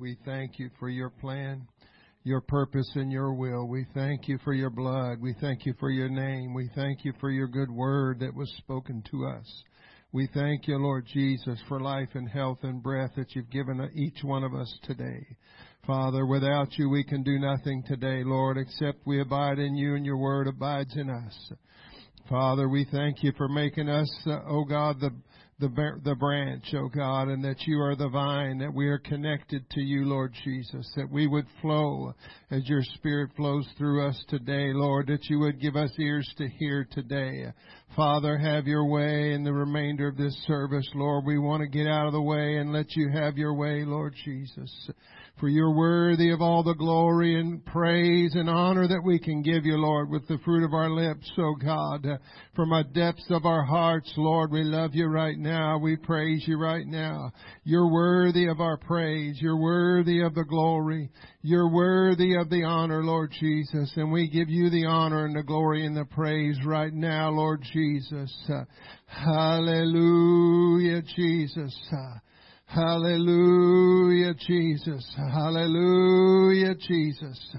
We thank you for your plan, your purpose, and your will. We thank you for your blood. We thank you for your name. We thank you for your good word that was spoken to us. We thank you, Lord Jesus, for life and health and breath that you've given each one of us today. Father, without you we can do nothing today, Lord, except we abide in you and your word abides in us. Father, we thank you for making us, uh, oh God, the the, the branch, oh God, and that you are the vine, that we are connected to you, Lord Jesus, that we would flow as your Spirit flows through us today, Lord, that you would give us ears to hear today. Father, have your way in the remainder of this service, Lord. We want to get out of the way and let you have your way, Lord Jesus. For you're worthy of all the glory and praise and honor that we can give you, Lord, with the fruit of our lips, oh God. From our depths of our hearts, Lord, we love you right now. We praise you right now. You're worthy of our praise. You're worthy of the glory. You're worthy of the honor, Lord Jesus. And we give you the honor and the glory and the praise right now, Lord Jesus. Hallelujah, Jesus. Hallelujah, Jesus. Hallelujah, Jesus.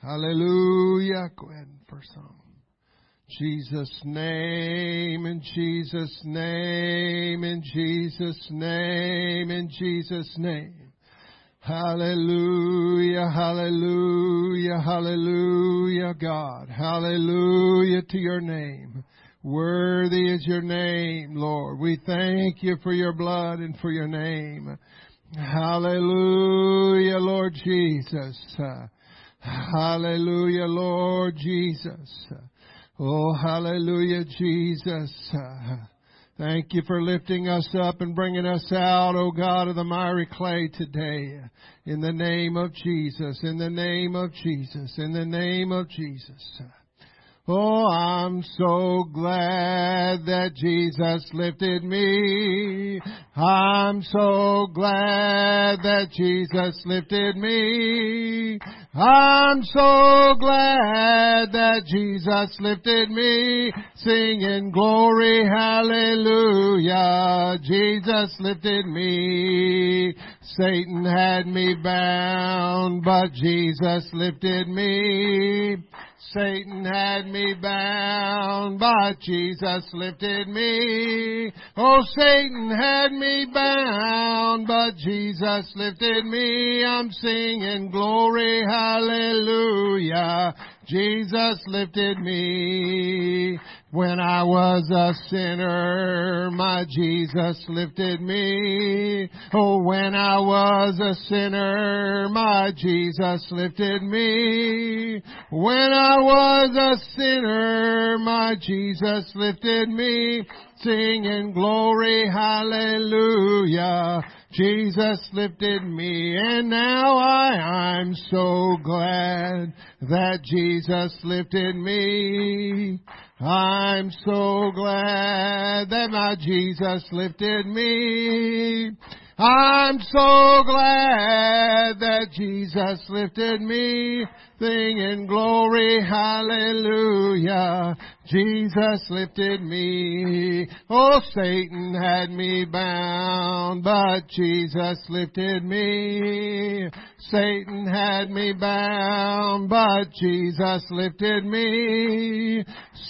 Hallelujah. Go ahead first song. Jesus' name, in Jesus' name, in Jesus' name, in Jesus' name. Hallelujah, hallelujah, hallelujah, God. Hallelujah to your name. Worthy is your name, Lord. We thank you for your blood and for your name. Hallelujah, Lord Jesus. Hallelujah, Lord Jesus. Oh, hallelujah, Jesus. Thank you for lifting us up and bringing us out, oh God, of the miry clay today. In the name of Jesus, in the name of Jesus, in the name of Jesus. Oh, I'm so glad that Jesus lifted me. I'm so glad that Jesus lifted me. I'm so glad that Jesus lifted me. Singing glory, hallelujah. Jesus lifted me. Satan had me bound, but Jesus lifted me. Satan had me bound, but Jesus lifted me. Oh, Satan had me bound, but Jesus lifted me. I'm singing glory, hallelujah. Jesus lifted me. When I was a sinner, my Jesus lifted me. Oh, when I was a sinner, my Jesus lifted me. When I was a sinner, my Jesus lifted me. Singing glory, hallelujah. Jesus lifted me and now I, I'm so glad that Jesus lifted me. I'm so glad that my Jesus lifted me. I'm so glad that Jesus lifted me. Singing glory, hallelujah. Jesus lifted me. Oh, Satan had me bound, but Jesus lifted me. Satan had me bound, but Jesus lifted me.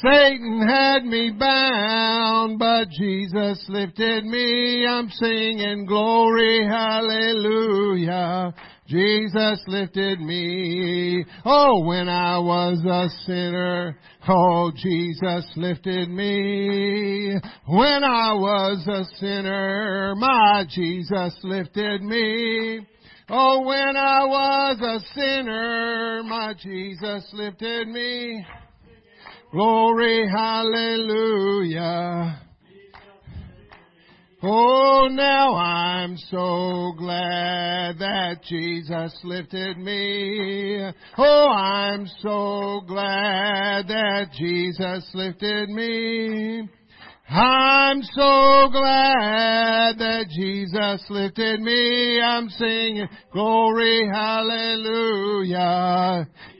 Satan had me bound, but Jesus lifted me. I'm singing glory, hallelujah. Jesus lifted me. Oh, when I was a sinner, oh, Jesus lifted me. When I was a sinner, my Jesus lifted me. Oh, when I was a sinner, my Jesus lifted me. Glory, hallelujah. Oh, now I'm so glad that Jesus lifted me. Oh, I'm so glad that Jesus lifted me. I'm so glad that Jesus lifted me. I'm singing glory, hallelujah.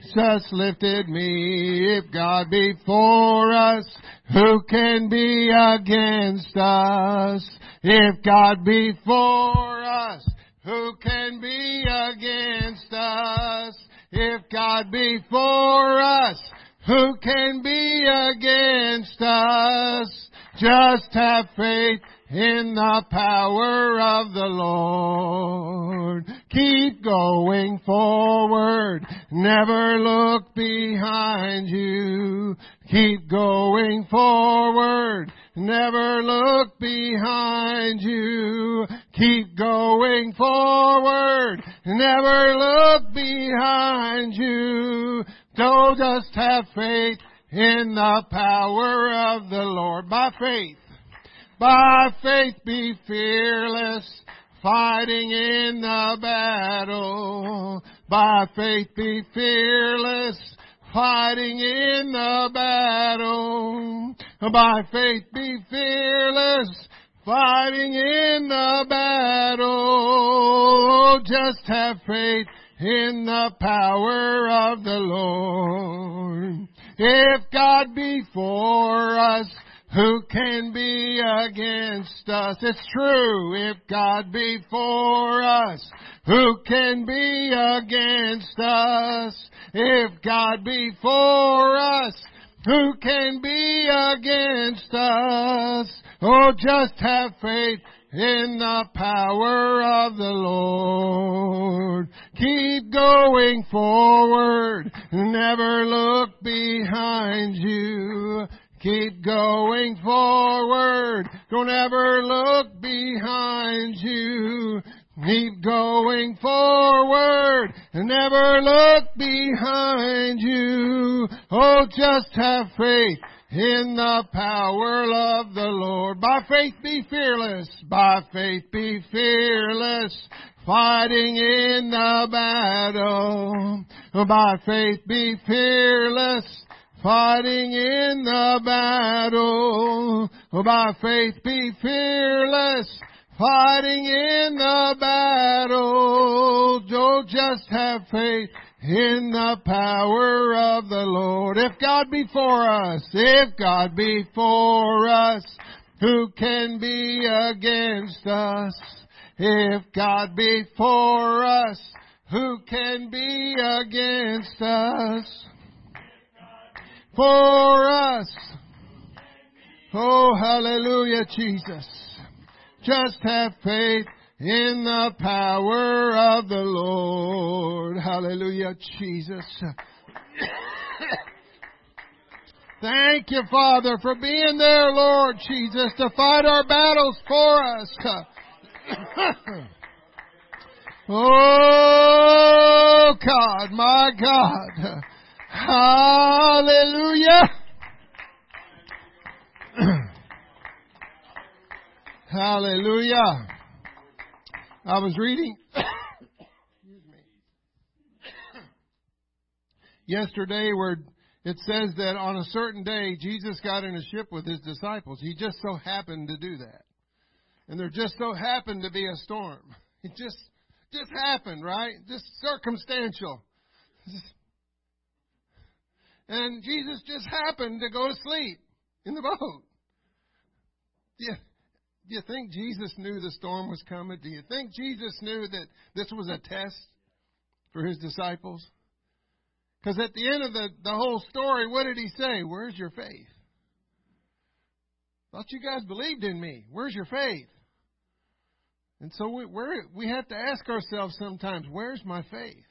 Jesus lifted me. If God be for us, who can be against us? If God be for us, who can be against us? If God be for us, who can be against us? Just have faith in the power of the Lord. Keep going forward. Never look behind you. Keep going forward. Never look behind you. Keep going forward. Never look behind you. Don't just have faith in the power of the Lord. By faith. By faith be fearless, fighting in the battle. By faith be fearless, fighting in the battle. By faith be fearless, fighting in the battle. Oh, just have faith in the power of the Lord. If God be for us, who can be against us? It's true. If God be for us, who can be against us? If God be for us, who can be against us? Oh, just have faith in the power of the Lord. Keep going forward. Never look behind you. Keep going forward. Don't ever look behind you. Keep going forward. and Never look behind you. Oh, just have faith in the power of the Lord. By faith be fearless. By faith be fearless. Fighting in the battle. By faith be fearless fighting in the battle. By faith be fearless, fighting in the battle. Don't just have faith in the power of the Lord. If God be for us, if God be for us, who can be against us? If God be for us, who can be against us? for us. Oh, hallelujah, Jesus. Just have faith in the power of the Lord. Hallelujah, Jesus. Thank you, Father, for being there, Lord Jesus, to fight our battles for us. oh, God, my God. Hallelujah. Hallelujah. I was reading yesterday where it says that on a certain day Jesus got in a ship with his disciples. He just so happened to do that. And there just so happened to be a storm. It just just happened, right? Just circumstantial. And Jesus just happened to go to sleep in the boat. You, do you think Jesus knew the storm was coming? Do you think Jesus knew that this was a test for his disciples? Because at the end of the, the whole story, what did he say? Where's your faith? Thought you guys believed in me. Where's your faith? And so we, we have to ask ourselves sometimes, where's my faith?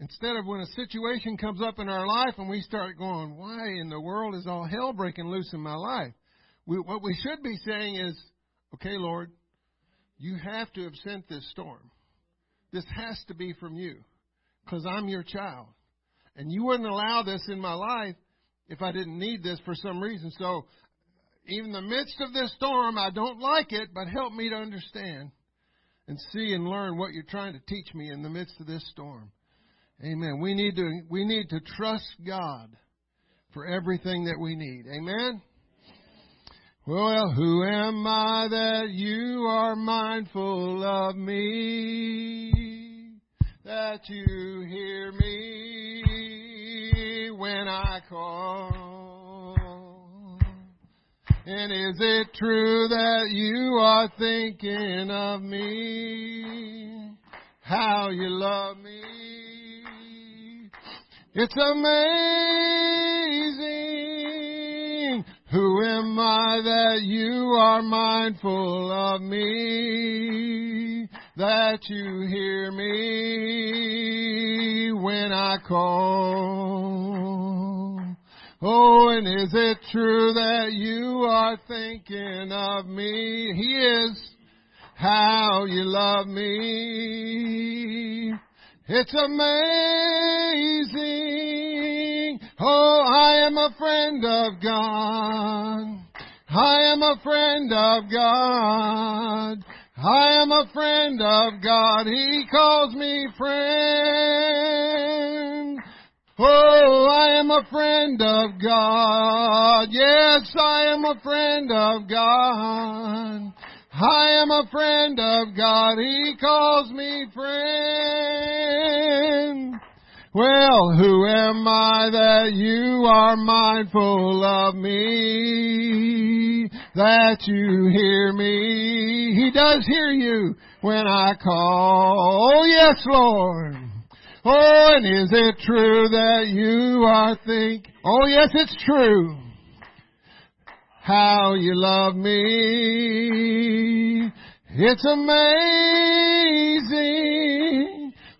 Instead of when a situation comes up in our life and we start going, why in the world is all hell breaking loose in my life? We, what we should be saying is, okay, Lord, you have to have sent this storm. This has to be from you because I'm your child. And you wouldn't allow this in my life if I didn't need this for some reason. So, even in the midst of this storm, I don't like it, but help me to understand and see and learn what you're trying to teach me in the midst of this storm. Amen. We need to we need to trust God for everything that we need. Amen. Well, who am I that you are mindful of me? That you hear me when I call. And is it true that you are thinking of me? How you love me? It's amazing. Who am I that you are mindful of me? That you hear me when I call. Oh, and is it true that you are thinking of me? He is. How you love me. It's amazing. Oh, I am a friend of God. I am a friend of God. I am a friend of God. He calls me friend. Oh, I am a friend of God. Yes, I am a friend of God. I am a friend of God. He calls me friend. Well, who am I that you are mindful of me? That you hear me? He does hear you when I call. Oh yes, Lord. Oh, and is it true that you are think? Oh yes, it's true. How you love me. It's amazing.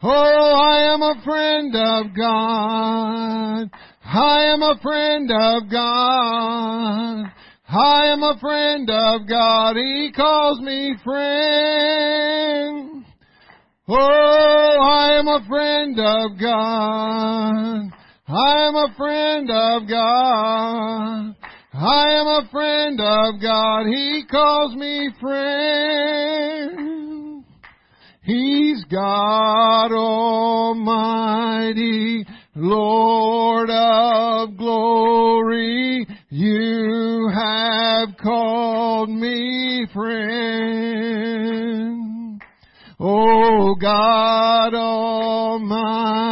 Oh, I am a friend of God. I am a friend of God. I am a friend of God. He calls me friend. Oh, I am a friend of God. I am a friend of God. I am a friend of God. He calls me friend. He's God Almighty, Lord of glory. You have called me friend. Oh God Almighty,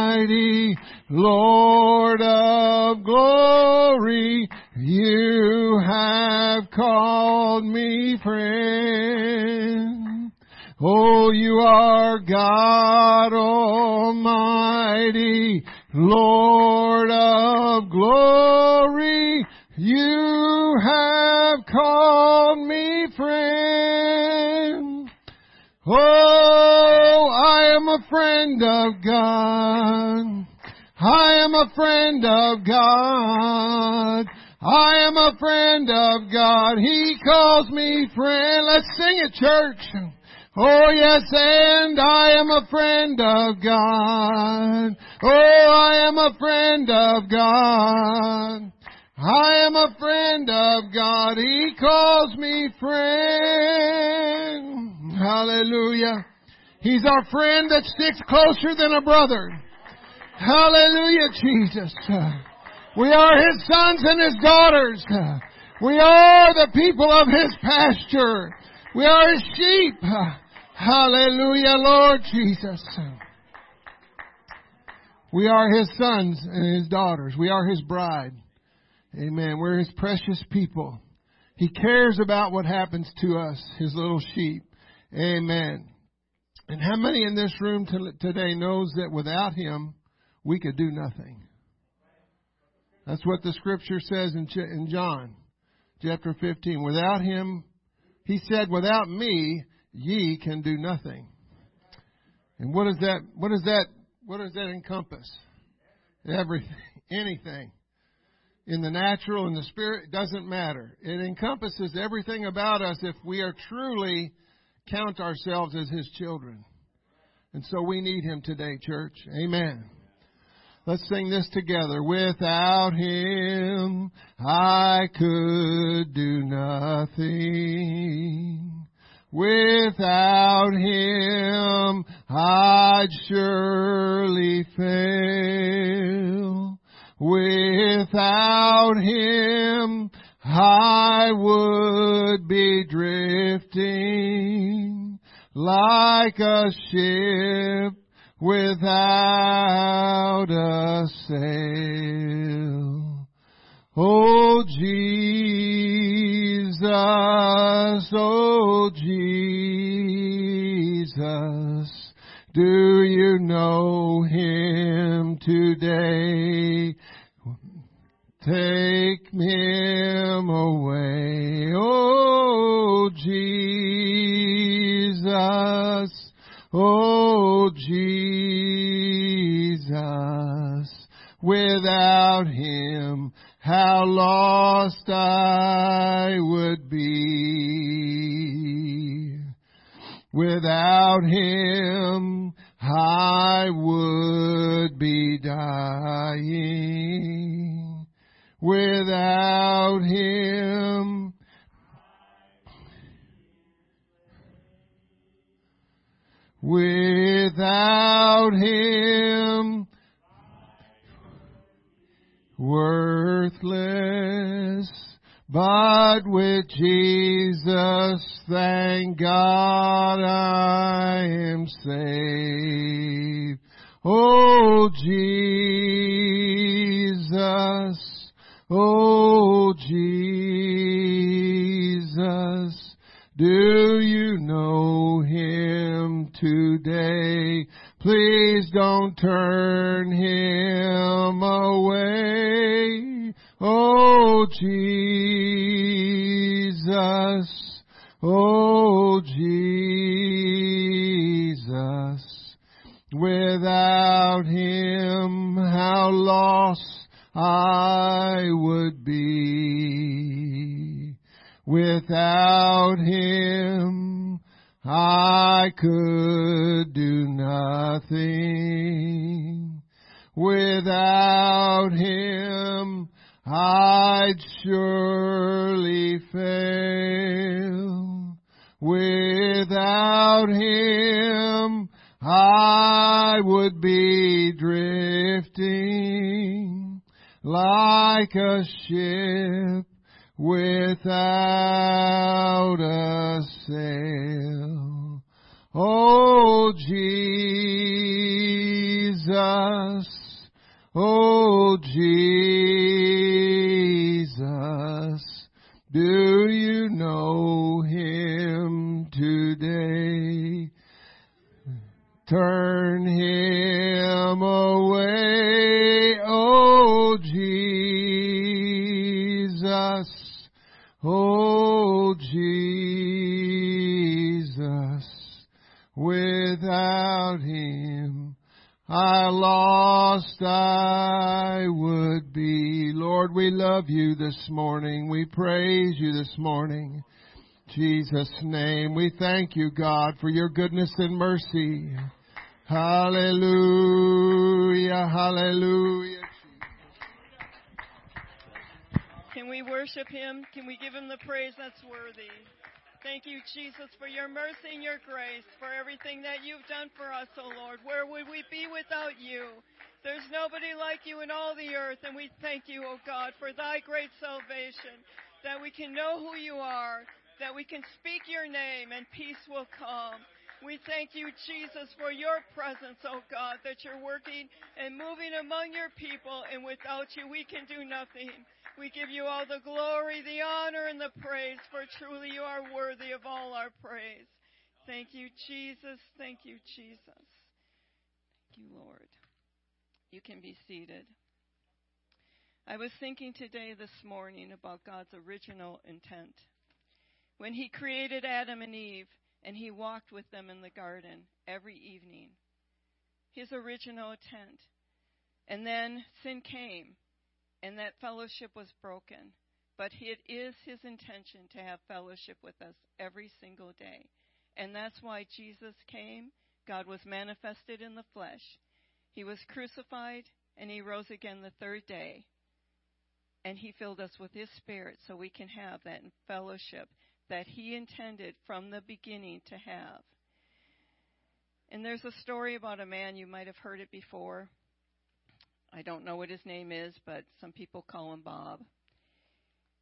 Lord of glory, you have called me friend. Oh, you are God Almighty, Lord of glory. You have called me friend. Oh, I am a friend of God. I am a friend of God. I am a friend of God. He calls me friend. Let's sing it, church. Oh yes, and I am a friend of God. Oh, I am a friend of God. I am a friend of God. He calls me friend. Hallelujah. He's our friend that sticks closer than a brother. Hallelujah, Jesus. We are His sons and His daughters. We are the people of His pasture. We are His sheep. Hallelujah, Lord Jesus. We are His sons and His daughters. We are His bride. Amen. We're His precious people. He cares about what happens to us, His little sheep. Amen. And how many in this room today knows that without Him, we could do nothing? That's what the scripture says in John chapter 15. Without Him, He said, without me, ye can do nothing. And what does that, what does that, what does that encompass? Everything, anything. In the natural and the spirit, it doesn't matter. It encompasses everything about us if we are truly count ourselves as His children. And so we need Him today, church. Amen. Let's sing this together. Without Him, I could do nothing. Without Him, I'd surely fail. Without Him, I would be drifting like a ship without a sail. Oh Jesus, oh Jesus. Do you know him today? Take him away, oh Jesus, oh Jesus. Without him, how lost I would be. Without him, I would be dying. Without him, without him, worthless. But with Jesus, thank God I am saved. Oh Jesus, oh Jesus, do you know him today? Please don't turn him away. Oh Jesus, oh Jesus, without him how lost I would be. Without him I could do nothing. Without him I'd surely fail. Without him I would be drifting like a ship without a sail. Oh Jesus, oh Jesus, do you know him today? Turn him away, oh Jesus, without him I lost I would be. Lord, we love you this morning. We praise you this morning. Jesus' name. We thank you, God, for your goodness and mercy. Hallelujah, hallelujah. Can we worship him? Can we give him the praise that's worthy? Thank you, Jesus, for your mercy and your grace, for everything that you've done for us, O oh Lord. Where would we be without you? There's nobody like you in all the earth, and we thank you, O oh God, for thy great salvation, that we can know who you are, that we can speak your name, and peace will come. We thank you, Jesus, for your presence, oh God, that you're working and moving among your people, and without you, we can do nothing. We give you all the glory, the honor, and the praise, for truly you are worthy of all our praise. Thank you, Jesus. Thank you, Jesus. Thank you, Lord. You can be seated. I was thinking today, this morning, about God's original intent. When He created Adam and Eve, and he walked with them in the garden every evening. His original intent. And then sin came, and that fellowship was broken. But it is his intention to have fellowship with us every single day. And that's why Jesus came. God was manifested in the flesh. He was crucified, and he rose again the third day. And he filled us with his spirit so we can have that fellowship that he intended from the beginning to have. And there's a story about a man, you might have heard it before. I don't know what his name is, but some people call him Bob.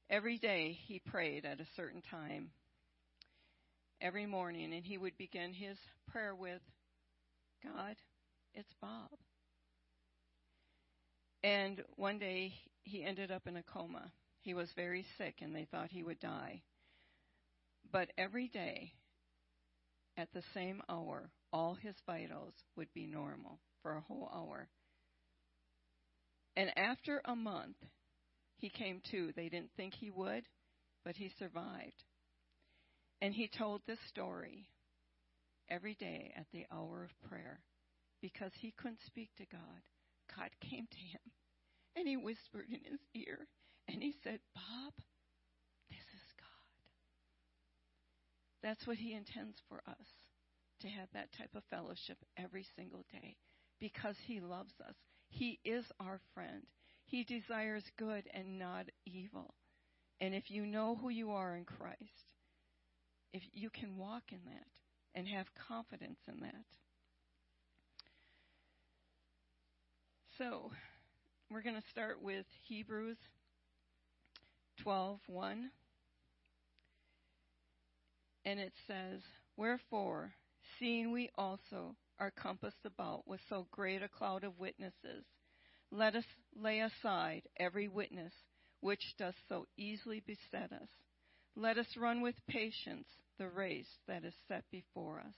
Every day he prayed at a certain time, every morning, and he would begin his prayer with, God, it's Bob. And one day he ended up in a coma. He was very sick, and they thought he would die. But every day, at the same hour, all his vitals would be normal for a whole hour. And after a month, he came to. They didn't think he would, but he survived. And he told this story every day at the hour of prayer because he couldn't speak to God. God came to him and he whispered in his ear and he said, Bob, this is God. That's what he intends for us to have that type of fellowship every single day because he loves us. He is our friend. He desires good and not evil. And if you know who you are in Christ, if you can walk in that and have confidence in that. So, we're going to start with Hebrews 12:1. And it says, "Wherefore, seeing we also are compassed about with so great a cloud of witnesses, let us lay aside every witness which does so easily beset us. Let us run with patience the race that is set before us.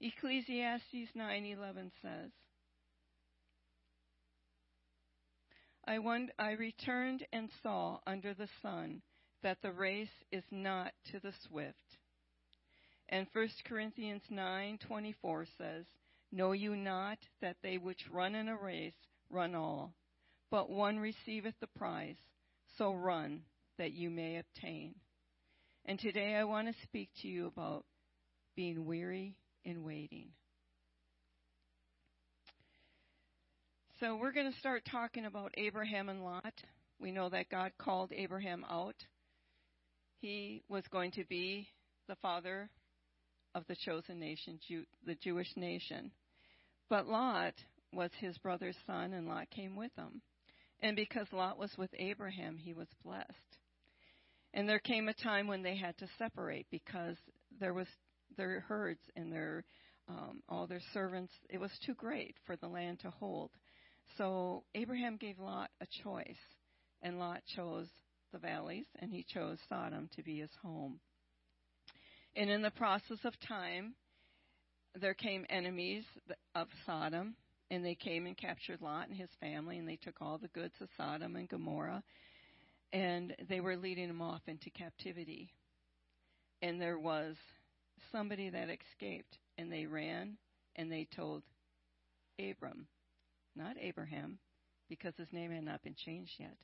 Ecclesiastes 9:11 says, I, wond- I returned and saw under the sun that the race is not to the swift. And 1 Corinthians 9:24 says, Know you not that they which run in a race run all, but one receiveth the prize, so run that you may obtain. And today I want to speak to you about being weary in waiting. So we're going to start talking about Abraham and Lot. We know that God called Abraham out. He was going to be the father of the chosen nation, Jew, the Jewish nation. But Lot was his brother's son, and Lot came with him. And because Lot was with Abraham, he was blessed. And there came a time when they had to separate because there was their herds and their um, all their servants. It was too great for the land to hold. So Abraham gave Lot a choice, and Lot chose the valleys, and he chose Sodom to be his home. And in the process of time, there came enemies of Sodom, and they came and captured Lot and his family, and they took all the goods of Sodom and Gomorrah, and they were leading them off into captivity. And there was somebody that escaped, and they ran and they told Abram, not Abraham, because his name had not been changed yet.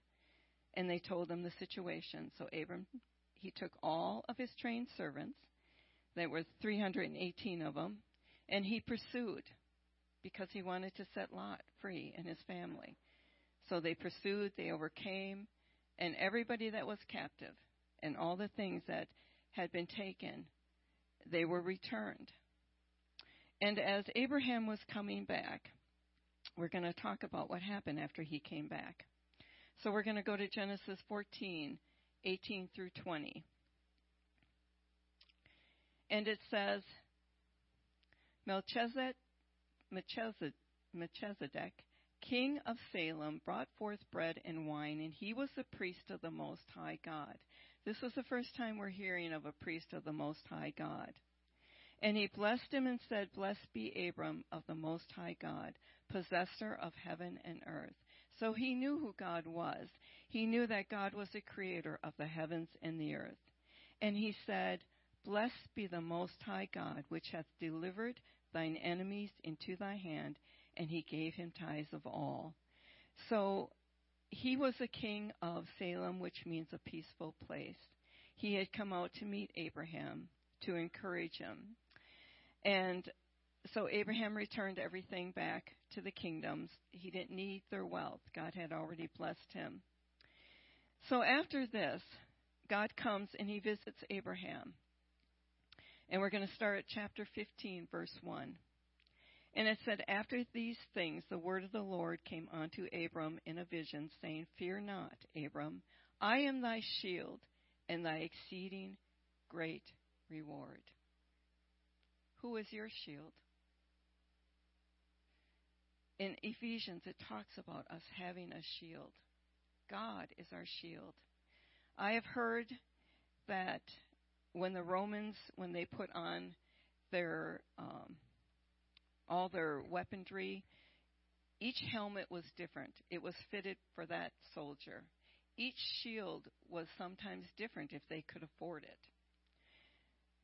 And they told him the situation. So Abram, he took all of his trained servants, there were 318 of them, and he pursued because he wanted to set Lot free and his family. So they pursued, they overcame, and everybody that was captive and all the things that had been taken, they were returned. And as Abraham was coming back, we're going to talk about what happened after he came back. So we're going to go to Genesis 14, 18 through 20. And it says, Melchizedek, Melchizedek, king of Salem, brought forth bread and wine, and he was the priest of the Most High God. This was the first time we're hearing of a priest of the Most High God. And he blessed him and said, Blessed be Abram of the Most High God, possessor of heaven and earth. So he knew who God was. He knew that God was the creator of the heavens and the earth. And he said, Blessed be the Most High God, which hath delivered thine enemies into thy hand, and he gave him tithes of all. So he was a king of Salem, which means a peaceful place. He had come out to meet Abraham to encourage him. And so Abraham returned everything back to the kingdoms. He didn't need their wealth, God had already blessed him. So after this, God comes and he visits Abraham. And we're going to start at chapter 15, verse 1. And it said, After these things, the word of the Lord came unto Abram in a vision, saying, Fear not, Abram, I am thy shield and thy exceeding great reward. Who is your shield? In Ephesians, it talks about us having a shield. God is our shield. I have heard that when the Romans, when they put on their um, all their weaponry, each helmet was different. It was fitted for that soldier. Each shield was sometimes different if they could afford it.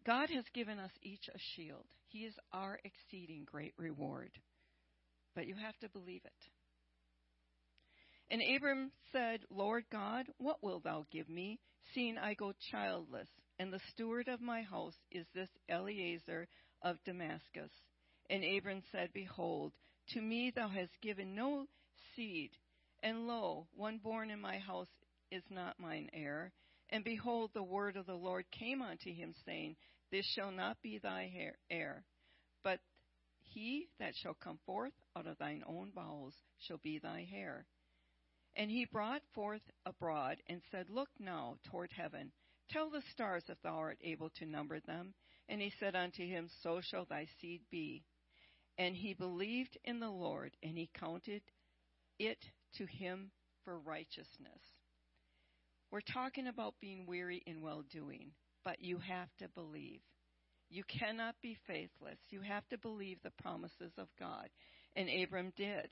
God has given us each a shield. He is our exceeding great reward. But you have to believe it. And Abram said, Lord God, what wilt thou give me, seeing I go childless? And the steward of my house is this Eliezer of Damascus. And Abram said, Behold, to me thou hast given no seed, and lo, one born in my house is not mine heir. And behold, the word of the Lord came unto him, saying, This shall not be thy heir, but he that shall come forth out of thine own bowels shall be thy heir. And he brought forth abroad and said, Look now toward heaven, tell the stars if thou art able to number them. And he said unto him, So shall thy seed be. And he believed in the Lord, and he counted it to him for righteousness. We're talking about being weary in well doing, but you have to believe. You cannot be faithless. You have to believe the promises of God. And Abram did.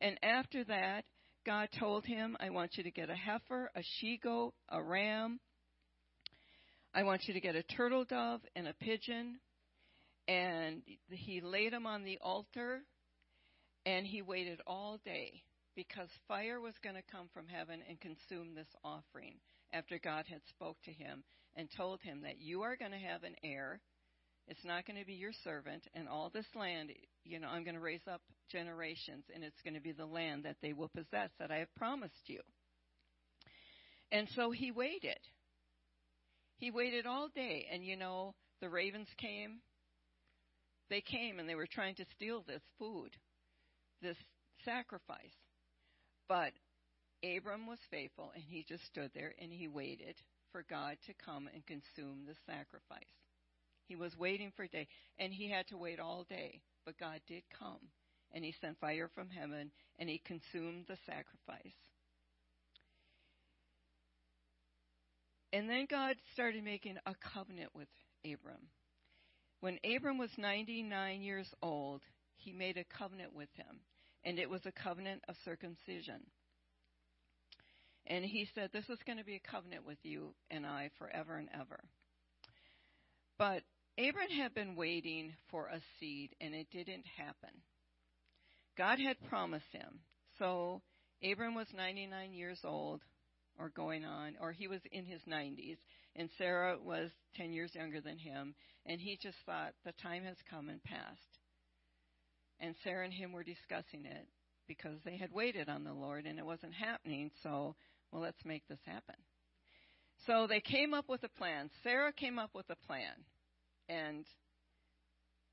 And after that, God told him, I want you to get a heifer, a she goat, a ram. I want you to get a turtle dove and a pigeon. And he laid them on the altar and he waited all day because fire was going to come from heaven and consume this offering after God had spoke to him and told him that you are going to have an heir. It's not going to be your servant, and all this land, you know, I'm going to raise up generations, and it's going to be the land that they will possess that I have promised you. And so he waited. He waited all day, and you know, the ravens came. They came and they were trying to steal this food, this sacrifice. But Abram was faithful and he just stood there and he waited for God to come and consume the sacrifice. He was waiting for day and he had to wait all day, but God did come and he sent fire from heaven and he consumed the sacrifice. And then God started making a covenant with Abram. When Abram was 99 years old, he made a covenant with him, and it was a covenant of circumcision. And he said, This is going to be a covenant with you and I forever and ever. But Abram had been waiting for a seed, and it didn't happen. God had promised him. So Abram was 99 years old, or going on, or he was in his 90s, and Sarah was 10 years younger than him, and he just thought, the time has come and passed. And Sarah and him were discussing it because they had waited on the Lord and it wasn't happening, so well, let's make this happen. So they came up with a plan. Sarah came up with a plan. And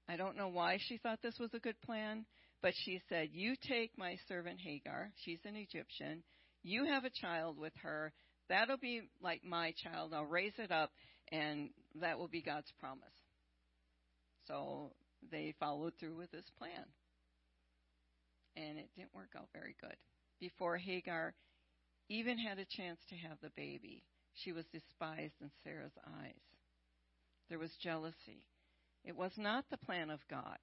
I don't know why she thought this was a good plan, but she said, You take my servant Hagar. She's an Egyptian. You have a child with her. That'll be like my child. I'll raise it up, and that will be God's promise. So they followed through with this plan. And it didn't work out very good. Before Hagar even had a chance to have the baby, she was despised in Sarah's eyes. There was jealousy. It was not the plan of God.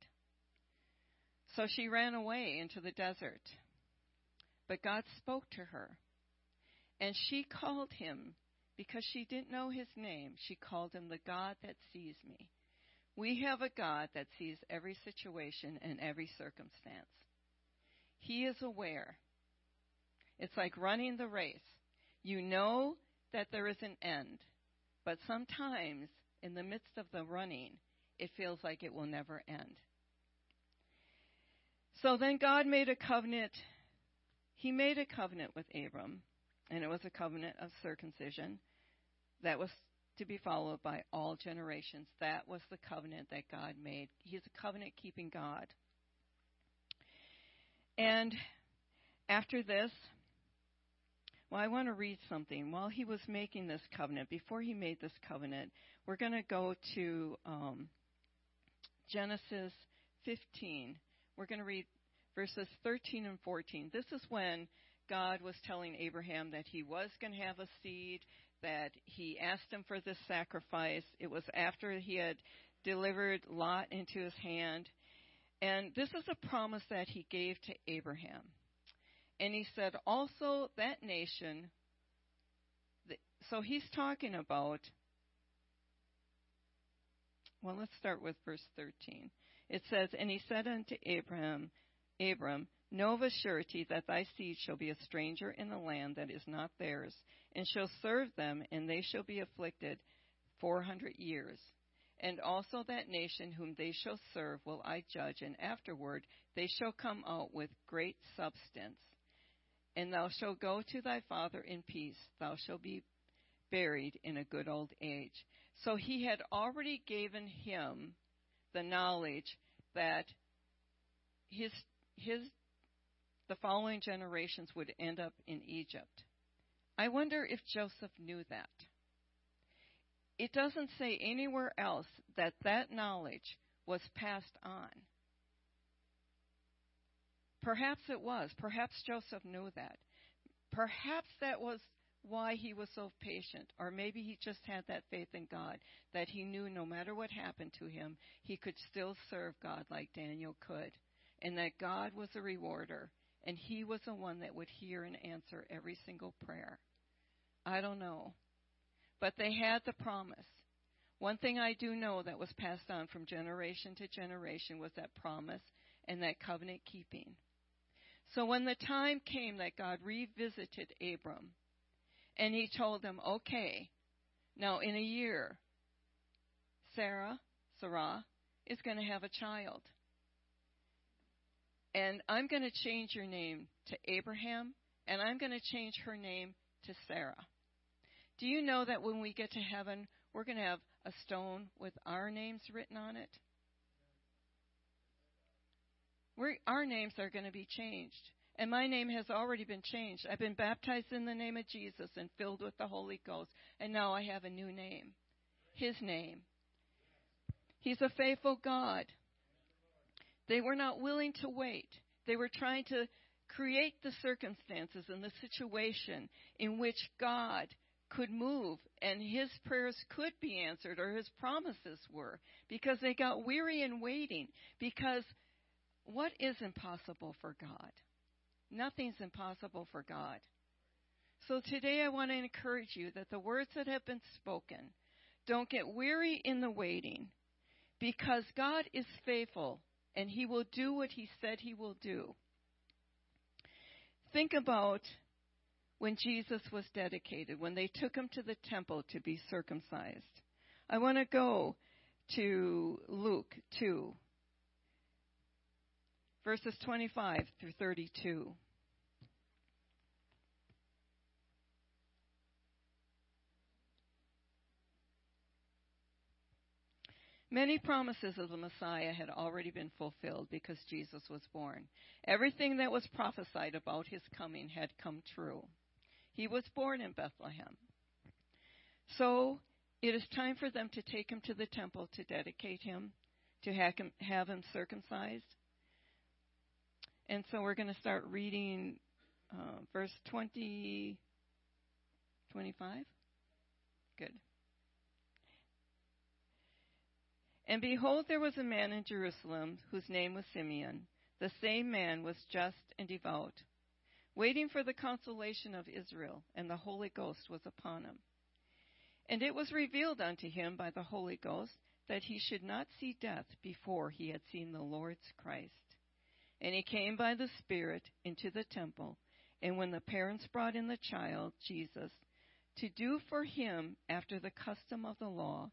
So she ran away into the desert. But God spoke to her. And she called him, because she didn't know his name, she called him the God that sees me. We have a God that sees every situation and every circumstance. He is aware. It's like running the race. You know that there is an end, but sometimes in the midst of the running, it feels like it will never end. So then God made a covenant. He made a covenant with Abram, and it was a covenant of circumcision that was to be followed by all generations. That was the covenant that God made. He's a covenant keeping God. And after this, well, I want to read something. While he was making this covenant, before he made this covenant, we're going to go to um, Genesis 15. We're going to read verses 13 and 14. This is when God was telling Abraham that he was going to have a seed, that he asked him for this sacrifice. It was after he had delivered Lot into his hand. And this is a promise that he gave to Abraham. And he said, also that nation. So he's talking about. Well, let's start with verse 13. It says, And he said unto Abraham, Abram, Know of a surety that thy seed shall be a stranger in a land that is not theirs, and shall serve them, and they shall be afflicted four hundred years. And also that nation whom they shall serve will I judge, and afterward they shall come out with great substance. And thou shalt go to thy father in peace, thou shalt be buried in a good old age. So he had already given him the knowledge that his his the following generations would end up in Egypt. I wonder if Joseph knew that. It doesn't say anywhere else that that knowledge was passed on. Perhaps it was. Perhaps Joseph knew that. Perhaps that was why he was so patient. Or maybe he just had that faith in God that he knew no matter what happened to him, he could still serve God like Daniel could. And that God was a rewarder and he was the one that would hear and answer every single prayer. I don't know. But they had the promise. One thing I do know that was passed on from generation to generation was that promise and that covenant keeping. So when the time came that God revisited Abram, and he told him, okay, now in a year, Sarah, Sarah, is going to have a child. And I'm going to change your name to Abraham, and I'm going to change her name to Sarah. Do you know that when we get to heaven, we're going to have a stone with our names written on it? We're, our names are going to be changed. And my name has already been changed. I've been baptized in the name of Jesus and filled with the Holy Ghost. And now I have a new name. His name. He's a faithful God. They were not willing to wait. They were trying to create the circumstances and the situation in which God could move and his prayers could be answered or his promises were because they got weary in waiting. Because what is impossible for God? Nothing's impossible for God. So today I want to encourage you that the words that have been spoken, don't get weary in the waiting because God is faithful and he will do what he said he will do. Think about when Jesus was dedicated, when they took him to the temple to be circumcised. I want to go to Luke 2, verses 25 through 32. Many promises of the Messiah had already been fulfilled because Jesus was born. Everything that was prophesied about his coming had come true. He was born in Bethlehem. So it is time for them to take him to the temple to dedicate him, to have him, circumcised. And so we're going to start reading uh, verse 20, 25. Good. And behold, there was a man in Jerusalem whose name was Simeon. The same man was just and devout, waiting for the consolation of Israel, and the Holy Ghost was upon him. And it was revealed unto him by the Holy Ghost that he should not see death before he had seen the Lord's Christ. And he came by the Spirit into the temple, and when the parents brought in the child, Jesus, to do for him after the custom of the law,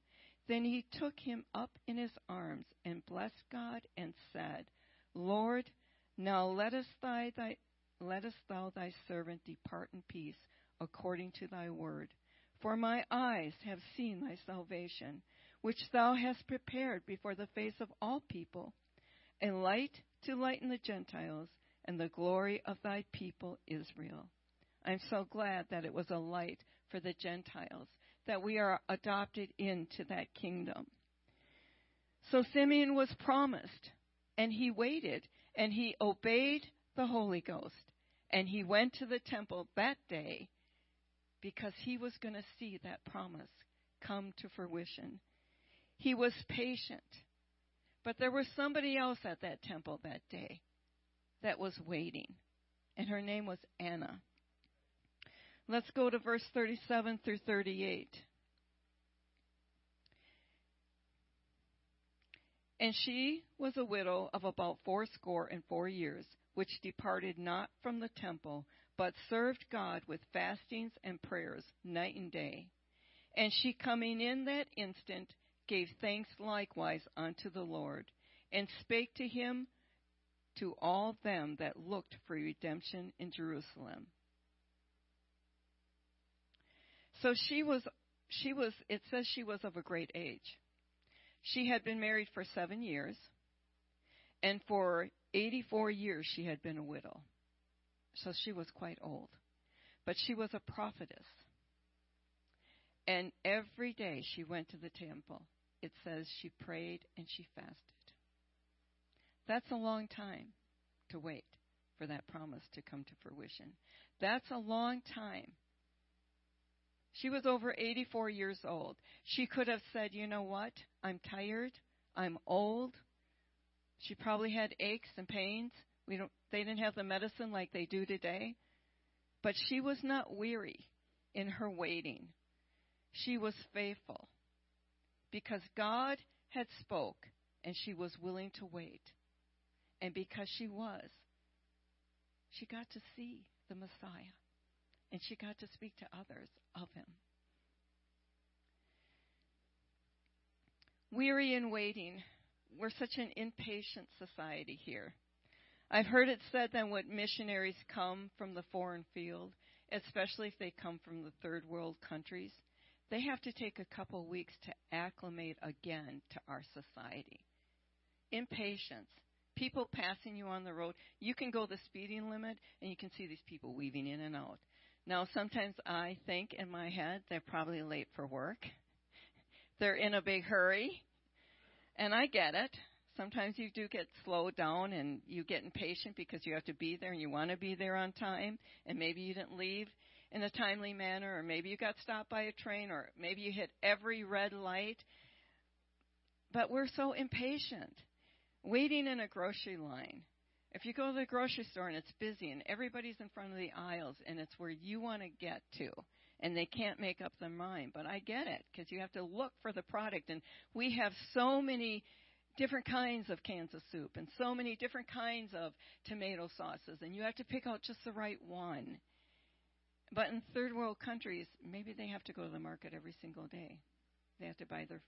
then he took him up in his arms and blessed God and said, Lord, now lettest, thy, thy, lettest thou thy servant depart in peace according to thy word. For my eyes have seen thy salvation, which thou hast prepared before the face of all people, a light to lighten the Gentiles and the glory of thy people Israel. I'm so glad that it was a light for the Gentiles that we are adopted into that kingdom. So Simeon was promised, and he waited, and he obeyed the Holy Ghost, and he went to the temple that day because he was going to see that promise come to fruition. He was patient. But there was somebody else at that temple that day that was waiting, and her name was Anna. Let's go to verse 37 through 38. And she was a widow of about fourscore and four years, which departed not from the temple, but served God with fastings and prayers night and day. And she coming in that instant gave thanks likewise unto the Lord, and spake to him to all them that looked for redemption in Jerusalem. So she was she was it says she was of a great age. She had been married for 7 years and for 84 years she had been a widow. So she was quite old. But she was a prophetess. And every day she went to the temple. It says she prayed and she fasted. That's a long time to wait for that promise to come to fruition. That's a long time. She was over 84 years old. She could have said, you know what? I'm tired. I'm old. She probably had aches and pains. We don't, they didn't have the medicine like they do today. But she was not weary in her waiting. She was faithful because God had spoke and she was willing to wait. And because she was, she got to see the Messiah and she got to speak to others of him. Weary in waiting. We're such an impatient society here. I've heard it said that when missionaries come from the foreign field, especially if they come from the third world countries, they have to take a couple weeks to acclimate again to our society. Impatience. People passing you on the road. You can go the speeding limit and you can see these people weaving in and out. Now, sometimes I think in my head they're probably late for work. They're in a big hurry. And I get it. Sometimes you do get slowed down and you get impatient because you have to be there and you want to be there on time. And maybe you didn't leave in a timely manner, or maybe you got stopped by a train, or maybe you hit every red light. But we're so impatient. Waiting in a grocery line. If you go to the grocery store and it's busy and everybody's in front of the aisles and it's where you want to get to and they can't make up their mind. But I get it because you have to look for the product and we have so many different kinds of cans of soup and so many different kinds of tomato sauces and you have to pick out just the right one. But in third world countries, maybe they have to go to the market every single day. They have to buy their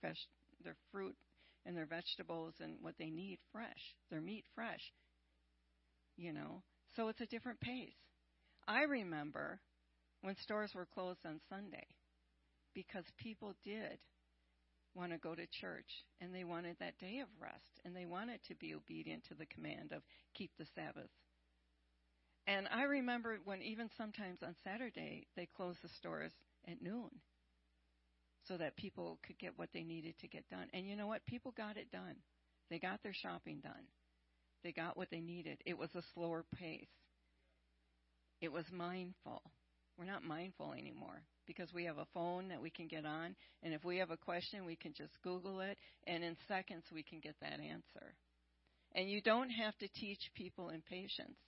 fresh, their fruit and their vegetables and what they need fresh, their meat fresh. You know, so it's a different pace. I remember when stores were closed on Sunday because people did want to go to church and they wanted that day of rest and they wanted to be obedient to the command of keep the Sabbath and I remember when even sometimes on Saturday they closed the stores at noon so that people could get what they needed to get done. And you know what? People got it done. They got their shopping done. They got what they needed. It was a slower pace. It was mindful. We're not mindful anymore because we have a phone that we can get on. And if we have a question, we can just Google it. And in seconds, we can get that answer. And you don't have to teach people impatience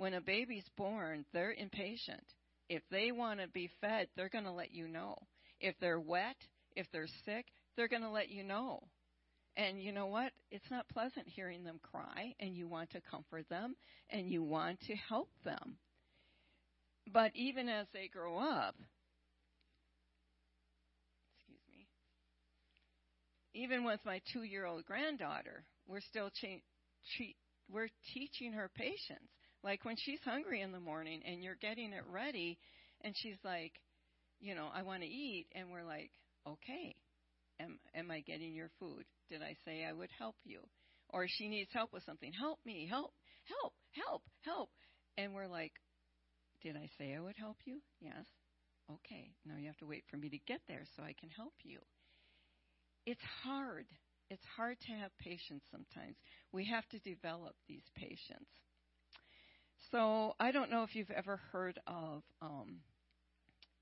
when a baby's born, they're impatient. If they want to be fed, they're going to let you know. If they're wet, if they're sick, they're going to let you know. And you know what? It's not pleasant hearing them cry, and you want to comfort them, and you want to help them. But even as they grow up, excuse me, even with my two year old granddaughter, we're still cha- treat, we're teaching her patience. Like when she's hungry in the morning and you're getting it ready and she's like, you know, I want to eat and we're like, okay. Am am I getting your food? Did I say I would help you? Or she needs help with something. Help me, help, help, help, help. And we're like, did I say I would help you? Yes. Okay. Now you have to wait for me to get there so I can help you. It's hard. It's hard to have patience sometimes. We have to develop these patience. So I don't know if you've ever heard of um,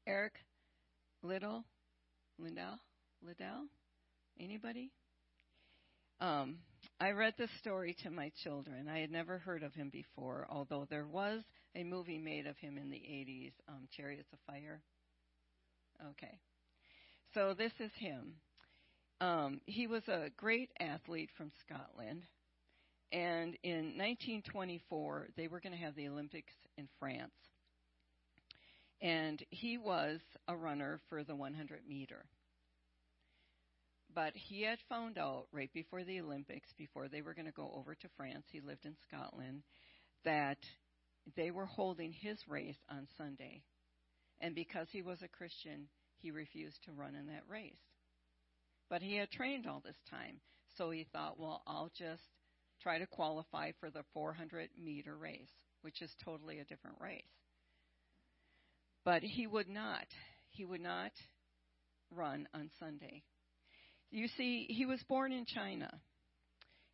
Eric Little, Lindell, Liddell, anybody? Um, I read this story to my children. I had never heard of him before, although there was a movie made of him in the 80s, um, Chariots of Fire. Okay. So this is him. Um, he was a great athlete from Scotland. And in 1924, they were going to have the Olympics in France. And he was a runner for the 100 meter. But he had found out right before the Olympics, before they were going to go over to France, he lived in Scotland, that they were holding his race on Sunday. And because he was a Christian, he refused to run in that race. But he had trained all this time, so he thought, well, I'll just try to qualify for the 400 meter race, which is totally a different race. But he would not. He would not run on Sunday. You see, he was born in China.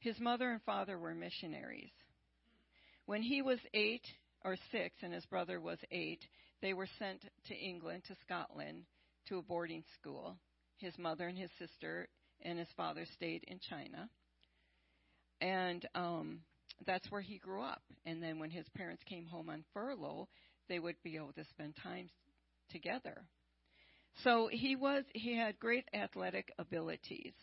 His mother and father were missionaries. When he was eight or six and his brother was eight, they were sent to England, to Scotland, to a boarding school. His mother and his sister and his father stayed in China. And um, that's where he grew up. And then when his parents came home on furlough, they would be able to spend time together. So he was he had great athletic abilities.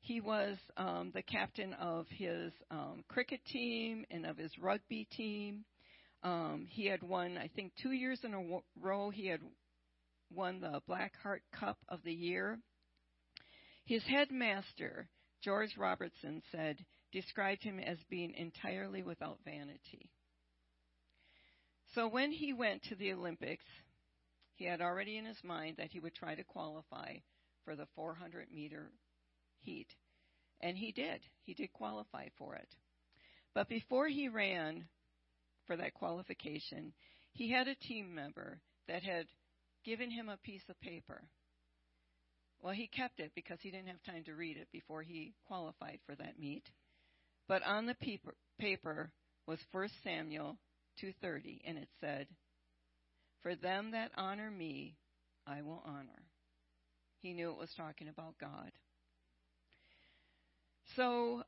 He was um, the captain of his um, cricket team and of his rugby team. Um, he had won, I think, two years in a row. He had won the Black Heart Cup of the year. His headmaster, George Robertson, said described him as being entirely without vanity. So when he went to the Olympics, he had already in his mind that he would try to qualify for the 400 meter heat. And he did. He did qualify for it. But before he ran for that qualification, he had a team member that had given him a piece of paper. Well, he kept it because he didn't have time to read it before he qualified for that meet. But on the paper, was 1 Samuel 2:30 and it said, "For them that honor me, I will honor." He knew it was talking about God. So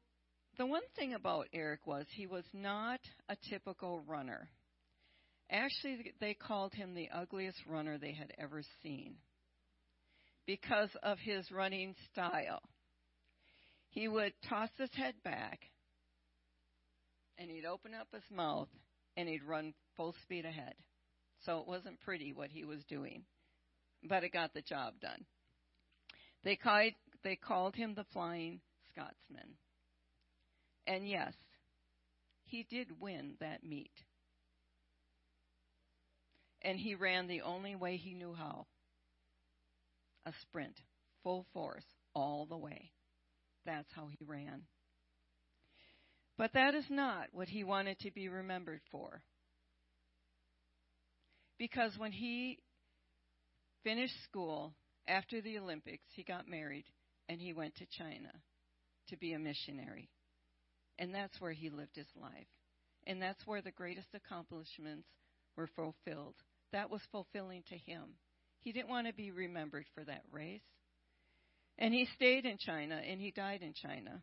the one thing about Eric was he was not a typical runner. Actually, they called him the ugliest runner they had ever seen because of his running style. He would toss his head back and he'd open up his mouth and he'd run full speed ahead. So it wasn't pretty what he was doing, but it got the job done. They called, they called him the Flying Scotsman. And yes, he did win that meet. And he ran the only way he knew how a sprint, full force, all the way. That's how he ran. But that is not what he wanted to be remembered for. Because when he finished school after the Olympics, he got married and he went to China to be a missionary. And that's where he lived his life. And that's where the greatest accomplishments were fulfilled. That was fulfilling to him. He didn't want to be remembered for that race. And he stayed in China and he died in China.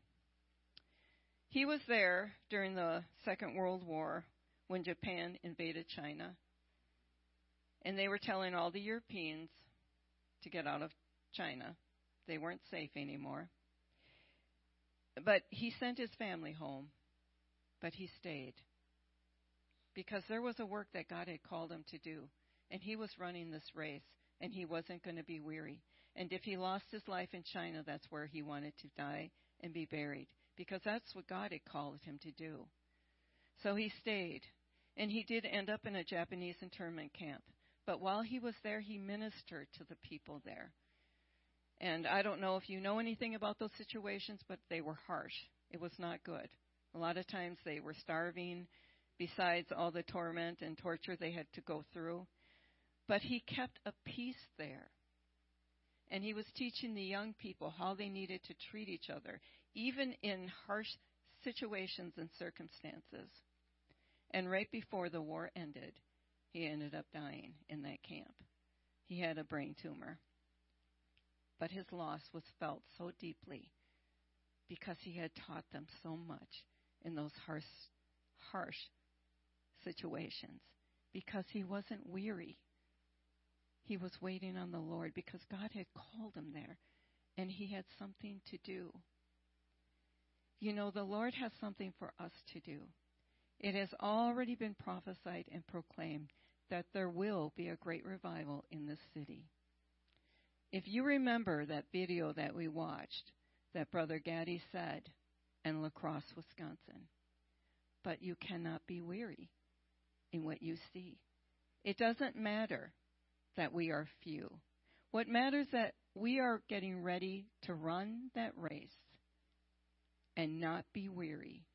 He was there during the Second World War when Japan invaded China. And they were telling all the Europeans to get out of China. They weren't safe anymore. But he sent his family home, but he stayed. Because there was a work that God had called him to do. And he was running this race, and he wasn't going to be weary. And if he lost his life in China, that's where he wanted to die and be buried because that's what God had called him to do. So he stayed, and he did end up in a Japanese internment camp. But while he was there, he ministered to the people there. And I don't know if you know anything about those situations, but they were harsh. It was not good. A lot of times they were starving, besides all the torment and torture they had to go through. But he kept a peace there. And he was teaching the young people how they needed to treat each other even in harsh situations and circumstances. And right before the war ended, he ended up dying in that camp. He had a brain tumor. But his loss was felt so deeply because he had taught them so much in those harsh, harsh situations because he wasn't weary. He was waiting on the Lord because God had called him there and he had something to do. You know, the Lord has something for us to do. It has already been prophesied and proclaimed that there will be a great revival in this city. If you remember that video that we watched, that Brother Gaddy said in La Crosse, Wisconsin, but you cannot be weary in what you see. It doesn't matter that we are few. What matters that we are getting ready to run that race and not be weary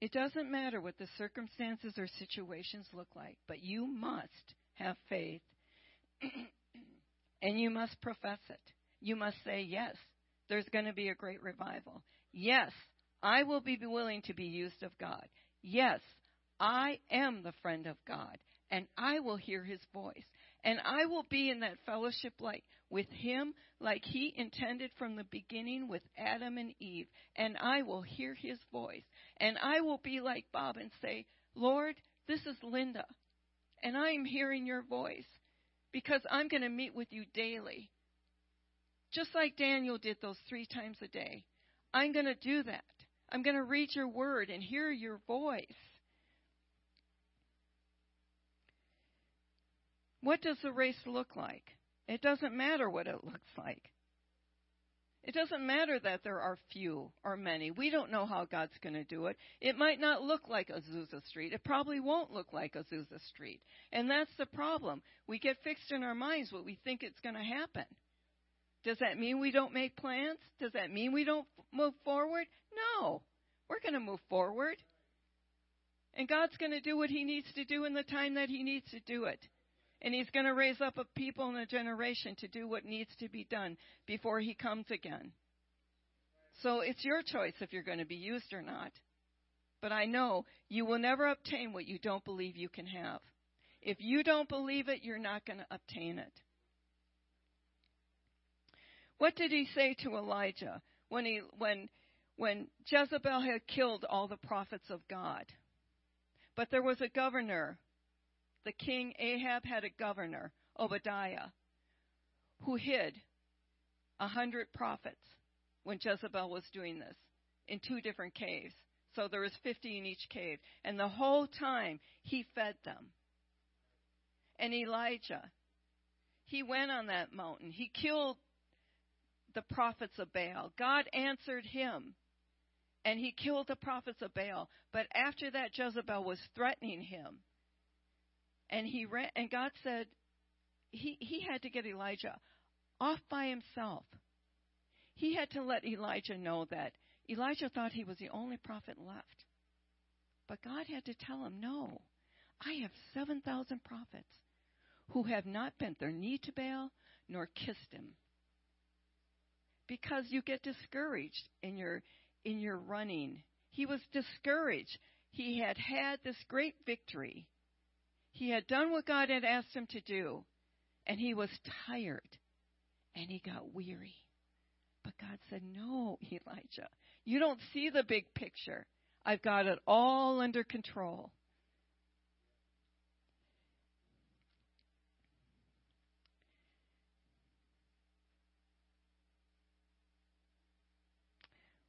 It doesn't matter what the circumstances or situations look like, but you must have faith and you must profess it. You must say, Yes, there's going to be a great revival. Yes, I will be willing to be used of God. Yes, I am the friend of God, and I will hear his voice. And I will be in that fellowship like with him like he intended from the beginning with Adam and Eve. And I will hear his voice. And I will be like Bob and say, Lord, this is Linda. And I am hearing your voice because I'm going to meet with you daily. Just like Daniel did those three times a day. I'm going to do that. I'm going to read your word and hear your voice. What does the race look like? It doesn't matter what it looks like. It doesn't matter that there are few or many. We don't know how God's going to do it. It might not look like Azusa Street. It probably won't look like Azusa Street. And that's the problem. We get fixed in our minds what we think it's going to happen. Does that mean we don't make plans? Does that mean we don't move forward? No. We're going to move forward. And God's going to do what He needs to do in the time that He needs to do it. And he's going to raise up a people and a generation to do what needs to be done before he comes again. So it's your choice if you're going to be used or not. But I know you will never obtain what you don't believe you can have. If you don't believe it, you're not going to obtain it. What did he say to Elijah when he when when Jezebel had killed all the prophets of God? But there was a governor the king Ahab had a governor, Obadiah, who hid a hundred prophets when Jezebel was doing this in two different caves. So there was 50 in each cave. And the whole time he fed them. And Elijah, he went on that mountain. He killed the prophets of Baal. God answered him. And he killed the prophets of Baal. But after that, Jezebel was threatening him and he ran, and God said he he had to get Elijah off by himself. He had to let Elijah know that Elijah thought he was the only prophet left. But God had to tell him, "No. I have 7,000 prophets who have not bent their knee to Baal nor kissed him." Because you get discouraged in your in your running. He was discouraged. He had had this great victory he had done what God had asked him to do, and he was tired, and he got weary. But God said, No, Elijah, you don't see the big picture. I've got it all under control.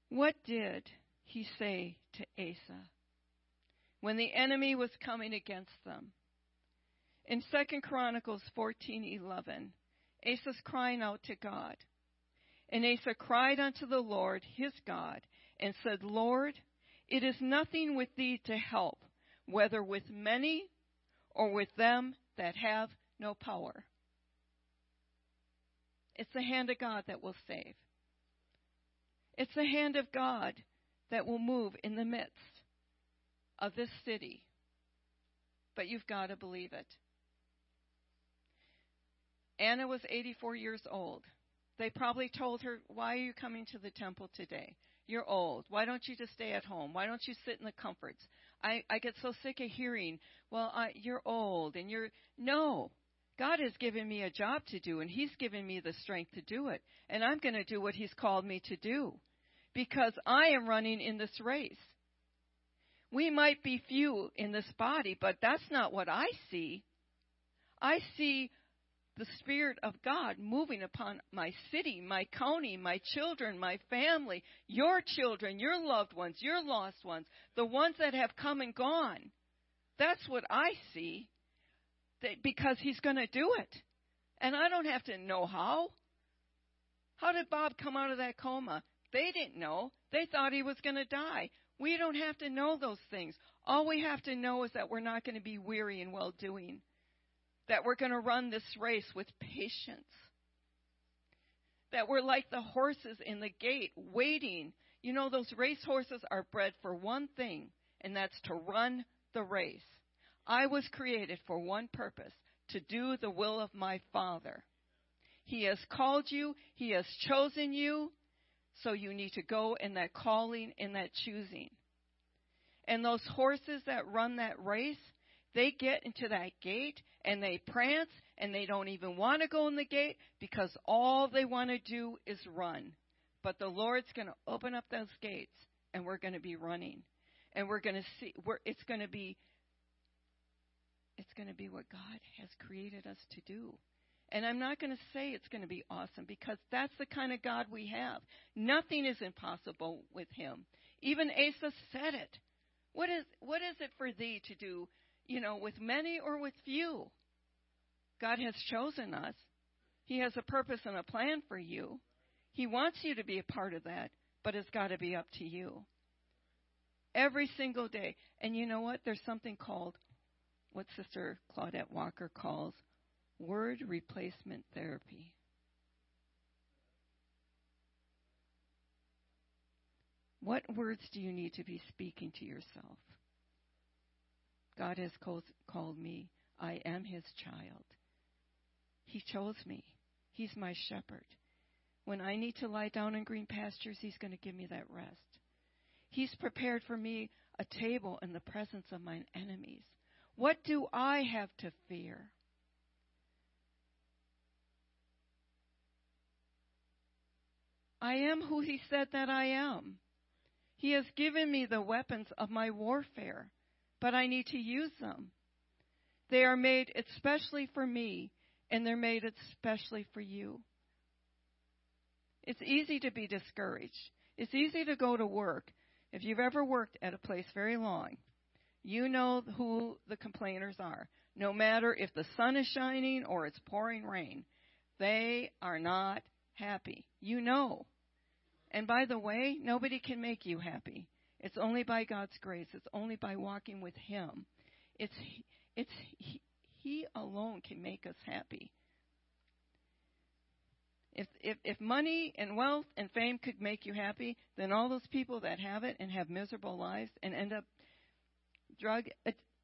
What did he say to Asa when the enemy was coming against them? In 2 Chronicles 14:11, Asa's crying out to God. And Asa cried unto the Lord his God and said, Lord, it is nothing with thee to help, whether with many or with them that have no power. It's the hand of God that will save. It's the hand of God that will move in the midst of this city. But you've got to believe it. Anna was 84 years old They probably told her, Why are you coming to the temple today? You're old. Why don't you just stay at home? Why don't you sit in the comforts? I, I get so sick of hearing, Well, I, you're old and you're. No. God has given me a job to do, and He's given me the strength to do it. And I'm going to do what He's called me to do because I am running in this race. We might be few in this body, but that's not what I see. I see the Spirit of God moving upon my city, my county, my children, my family, your children, your loved ones, your lost ones, the ones that have come and gone. That's what I see that because He's going to do it. And I don't have to know how. How did Bob come out of that coma? They didn't know. They thought he was going to die. We don't have to know those things. All we have to know is that we're not going to be weary in well doing, that we're going to run this race with patience, that we're like the horses in the gate waiting. You know, those race horses are bred for one thing, and that's to run the race. I was created for one purpose to do the will of my Father. He has called you, He has chosen you, so you need to go in that calling, in that choosing. And those horses that run that race, they get into that gate and they prance and they don't even want to go in the gate because all they want to do is run. But the Lord's going to open up those gates and we're going to be running. And we're going to see, we're, it's going to be, it's going to be what God has created us to do. And I'm not going to say it's going to be awesome because that's the kind of God we have. Nothing is impossible with him. Even Asa said it. What is what is it for thee to do, you know, with many or with few? God has chosen us. He has a purpose and a plan for you. He wants you to be a part of that, but it's got to be up to you. Every single day. And you know what? There's something called what Sister Claudette Walker calls word replacement therapy. What words do you need to be speaking to yourself? God has called, me. I am his child. He chose me. He's my shepherd. When I need to lie down in green pastures, he's going to give me that rest. He's prepared for me a table in the presence of mine enemies. What do I have to fear? I am who He said that I am. He has given me the weapons of my warfare, but I need to use them. They are made especially for me, and they're made especially for you. It's easy to be discouraged. It's easy to go to work. If you've ever worked at a place very long, you know who the complainers are. No matter if the sun is shining or it's pouring rain, they are not happy. You know. And by the way, nobody can make you happy. It's only by God's grace. It's only by walking with Him. It's it's He, he alone can make us happy. If, if if money and wealth and fame could make you happy, then all those people that have it and have miserable lives and end up drug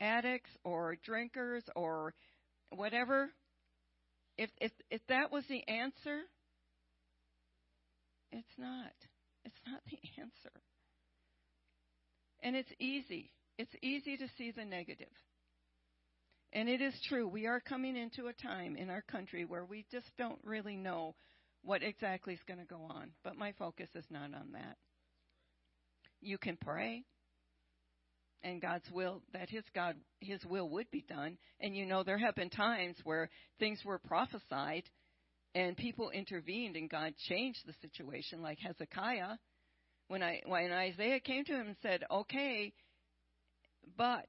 addicts or drinkers or whatever, if if if that was the answer, it's not. It's not the answer. And it's easy. It's easy to see the negative. And it is true, we are coming into a time in our country where we just don't really know what exactly is going to go on. But my focus is not on that. You can pray and God's will that his God his will would be done. And you know there have been times where things were prophesied and people intervened and God changed the situation, like Hezekiah. When I when Isaiah came to him and said, "Okay, but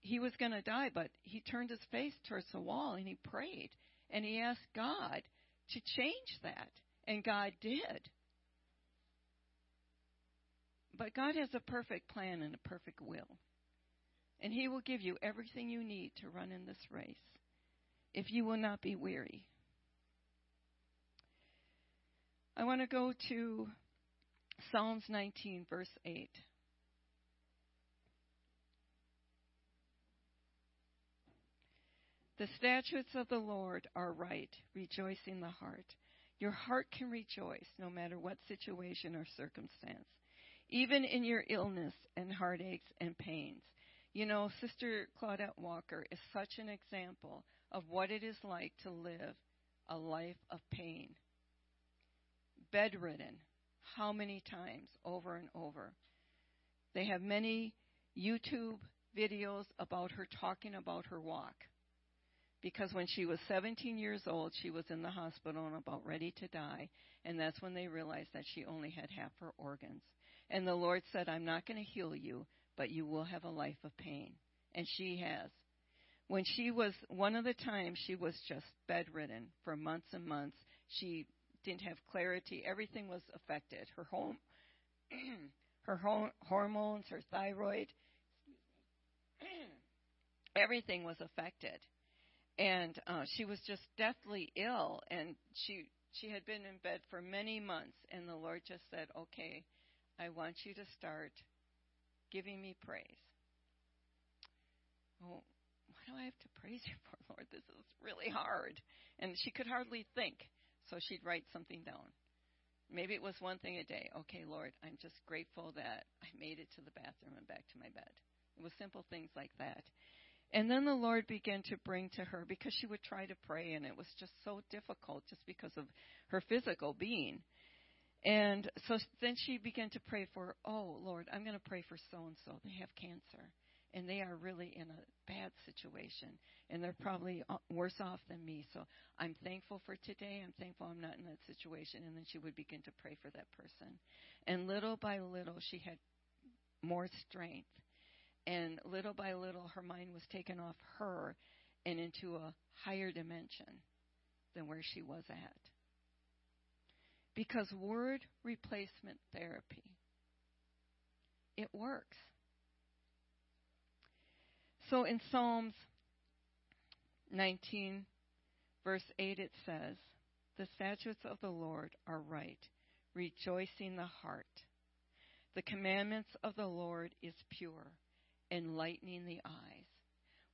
he was going to die, but he turned his face towards the wall and he prayed and he asked God to change that, and God did. But God has a perfect plan and a perfect will. And He will give you everything you need to run in this race if you will not be weary. I want to go to Psalms 19, verse 8. The statutes of the Lord are right, rejoicing the heart. Your heart can rejoice no matter what situation or circumstance, even in your illness and heartaches and pains. You know, Sister Claudette Walker is such an example of what it is like to live a life of pain. Bedridden, how many times over and over. They have many YouTube videos about her talking about her walk. Because when she was 17 years old, she was in the hospital and about ready to die. And that's when they realized that she only had half her organs. And the Lord said, I'm not going to heal you, but you will have a life of pain. And she has. When she was, one of the times she was just bedridden for months and months. She didn't have clarity. Everything was affected. Her home, her hormones, her thyroid, everything was affected and uh, she was just deathly ill, and she she had been in bed for many months, and the Lord just said, "Okay, I want you to start giving me praise." Oh, what do I have to praise you for, Lord? This is really hard, and she could hardly think, so she'd write something down. Maybe it was one thing a day. Okay, Lord, I'm just grateful that I made it to the bathroom and back to my bed. It was simple things like that. And then the Lord began to bring to her because she would try to pray and it was just so difficult just because of her physical being. And so then she began to pray for, oh Lord, I'm going to pray for so and so. They have cancer and they are really in a bad situation and they're probably uh, worse off than me. So I'm thankful for today. I'm thankful I'm not in that situation. And then she would begin to pray for that person. And little by little, she had more strength and little by little, her mind was taken off her and into a higher dimension than where she was at. Because word replacement therapy, it works. So in Psalms 19, verse 8, it says, The statutes of the Lord are right, rejoicing the heart. The commandments of the Lord is pure enlightening the eyes.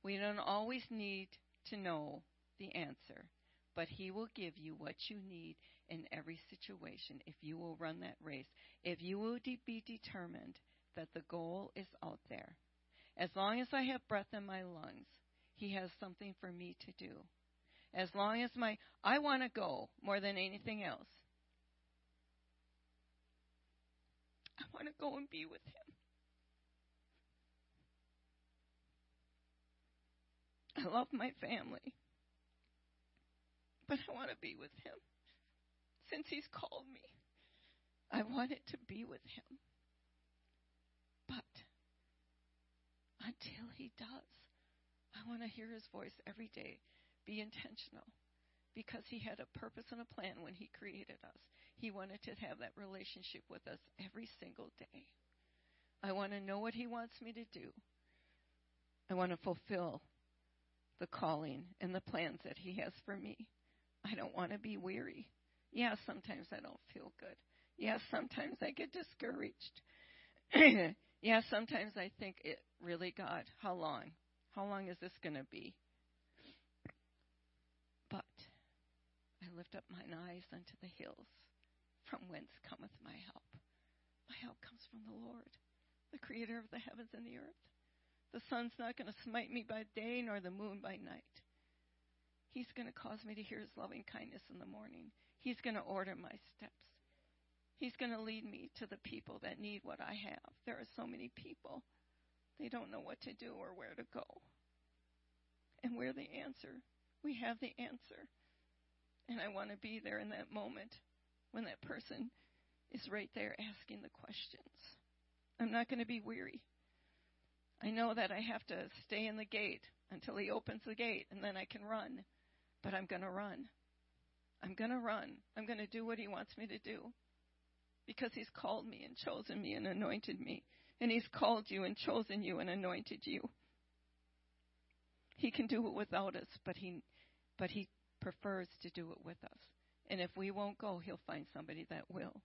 We don't always need to know the answer, but He will give you what you need in every situation if you will run that race, if you will de- be determined that the goal is out there. As long as I have breath in my lungs, He has something for me to do. As long as my, I want to go more than anything else. I want to go and be with Him. I love my family. But I want to be with him. Since he's called me, I wanted to be with him. But until he does, I want to hear his voice every day. Be intentional. Because he had a purpose and a plan when he created us. He wanted to have that relationship with us every single day. I want to know what he wants me to do. I want to fulfill the calling and the plans that He has for me. I don't want to be weary. Yeah, sometimes I don't feel good. Yeah, sometimes I get discouraged. yeah, sometimes I think, it, really, God, how long? How long is this going to be? But I lift up mine eyes unto the hills, from whence cometh my help. My help comes from the Lord, the creator of the heavens and the earth. The sun's not going to smite me by day nor the moon by night. He's going to cause me to hear his loving kindness in the morning. He's going to order my steps. He's going to lead me to the people that need what I have. There are so many people. They don't know what to do or where to go. And we're the answer. We have the answer. And I want to be there in that moment when that person is right there asking the questions. I'm not going to be weary. I know that I have to stay in the gate until he opens the gate and then I can run. But I'm going to run. I'm going to run. I'm going to do what he wants me to do. Because he's called me and chosen me and anointed me. And he's called you and chosen you and anointed you. He can do it without us, but he but he prefers to do it with us. And if we won't go, he'll find somebody that will.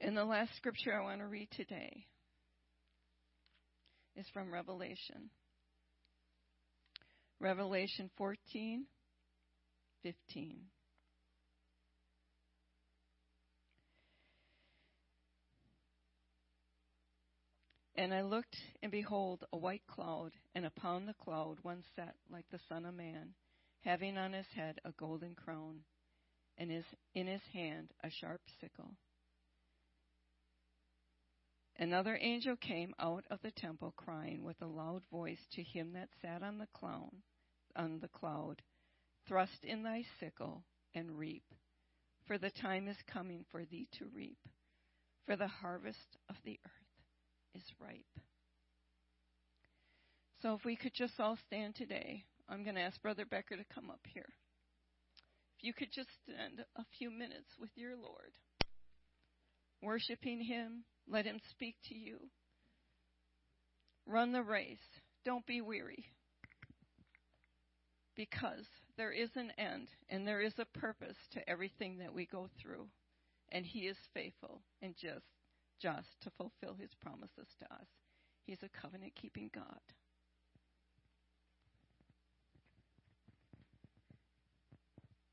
And the last scripture I want to read today is from Revelation. Revelation 14, 15. And I looked, and behold, a white cloud, and upon the cloud one sat like the Son of Man, having on his head a golden crown, and his, in his hand a sharp sickle. Another angel came out of the temple, crying with a loud voice to him that sat on the cloud, on the cloud, Thrust in thy sickle and reap, for the time is coming for thee to reap, for the harvest of the earth is ripe. So if we could just all stand today, I'm going to ask Brother Becker to come up here. If you could just spend a few minutes with your Lord, worshiping Him, let Him speak to you. Run the race. Don't be weary. Because there is an end and there is a purpose to everything that we go through. And He is faithful and just just to fulfill his promises to us. He's a covenant keeping God.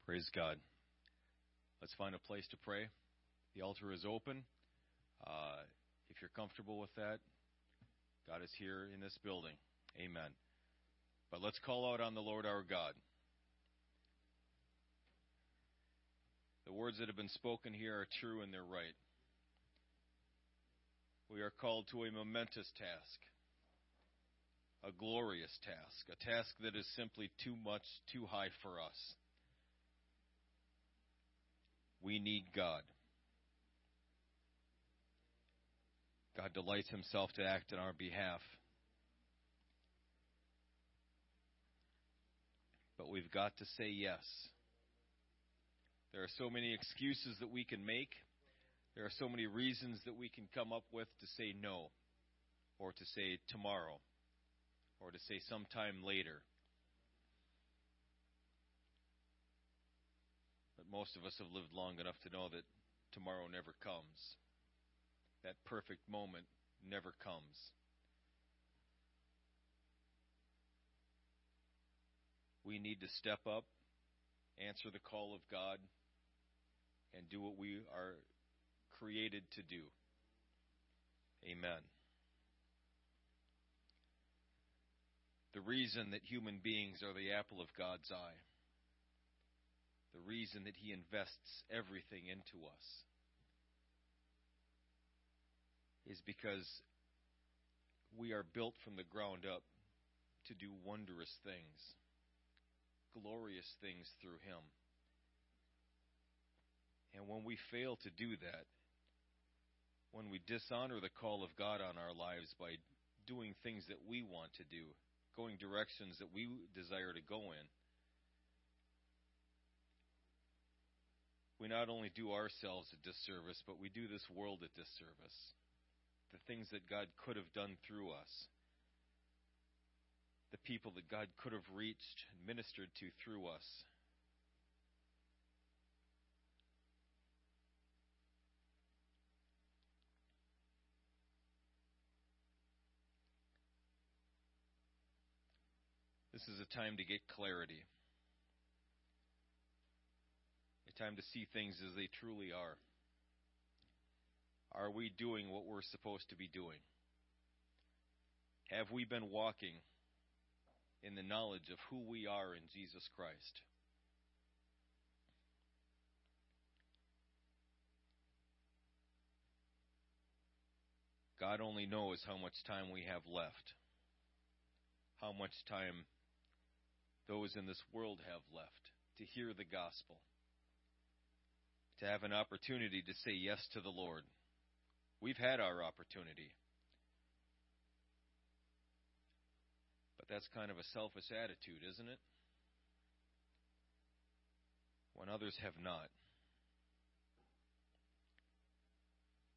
Praise God. Let's find a place to pray. The altar is open. Uh, if you're comfortable with that, God is here in this building. Amen. But let's call out on the Lord our God. The words that have been spoken here are true and they're right we are called to a momentous task, a glorious task, a task that is simply too much, too high for us. We need God. God delights himself to act on our behalf. But we've got to say yes. There are so many excuses that we can make. There are so many reasons that we can come up with to say no, or to say tomorrow, or to say sometime later. But most of us have lived long enough to know that tomorrow never comes. That perfect moment never comes. We need to step up, answer the call of God, and do what we are created to do. Amen. The reason that human beings are the apple of God's eye, the reason that He invests everything into us, is because we are built from the ground up to do wondrous things, glorious things through Him. And when we fail to do that, when we dishonor the call of God on our lives by doing things that we want to do, going directions that we desire to go in, we not only do ourselves a disservice, but we do this world a disservice. The things that God could have done through us, the people that God could have reached and ministered to through us, This is a time to get clarity. A time to see things as they truly are. Are we doing what we're supposed to be doing? Have we been walking in the knowledge of who we are in Jesus Christ? God only knows how much time we have left, how much time those in this world have left to hear the gospel, to have an opportunity to say yes to the Lord. We've had our opportunity. But that's kind of a selfish attitude, isn't it? When others have not.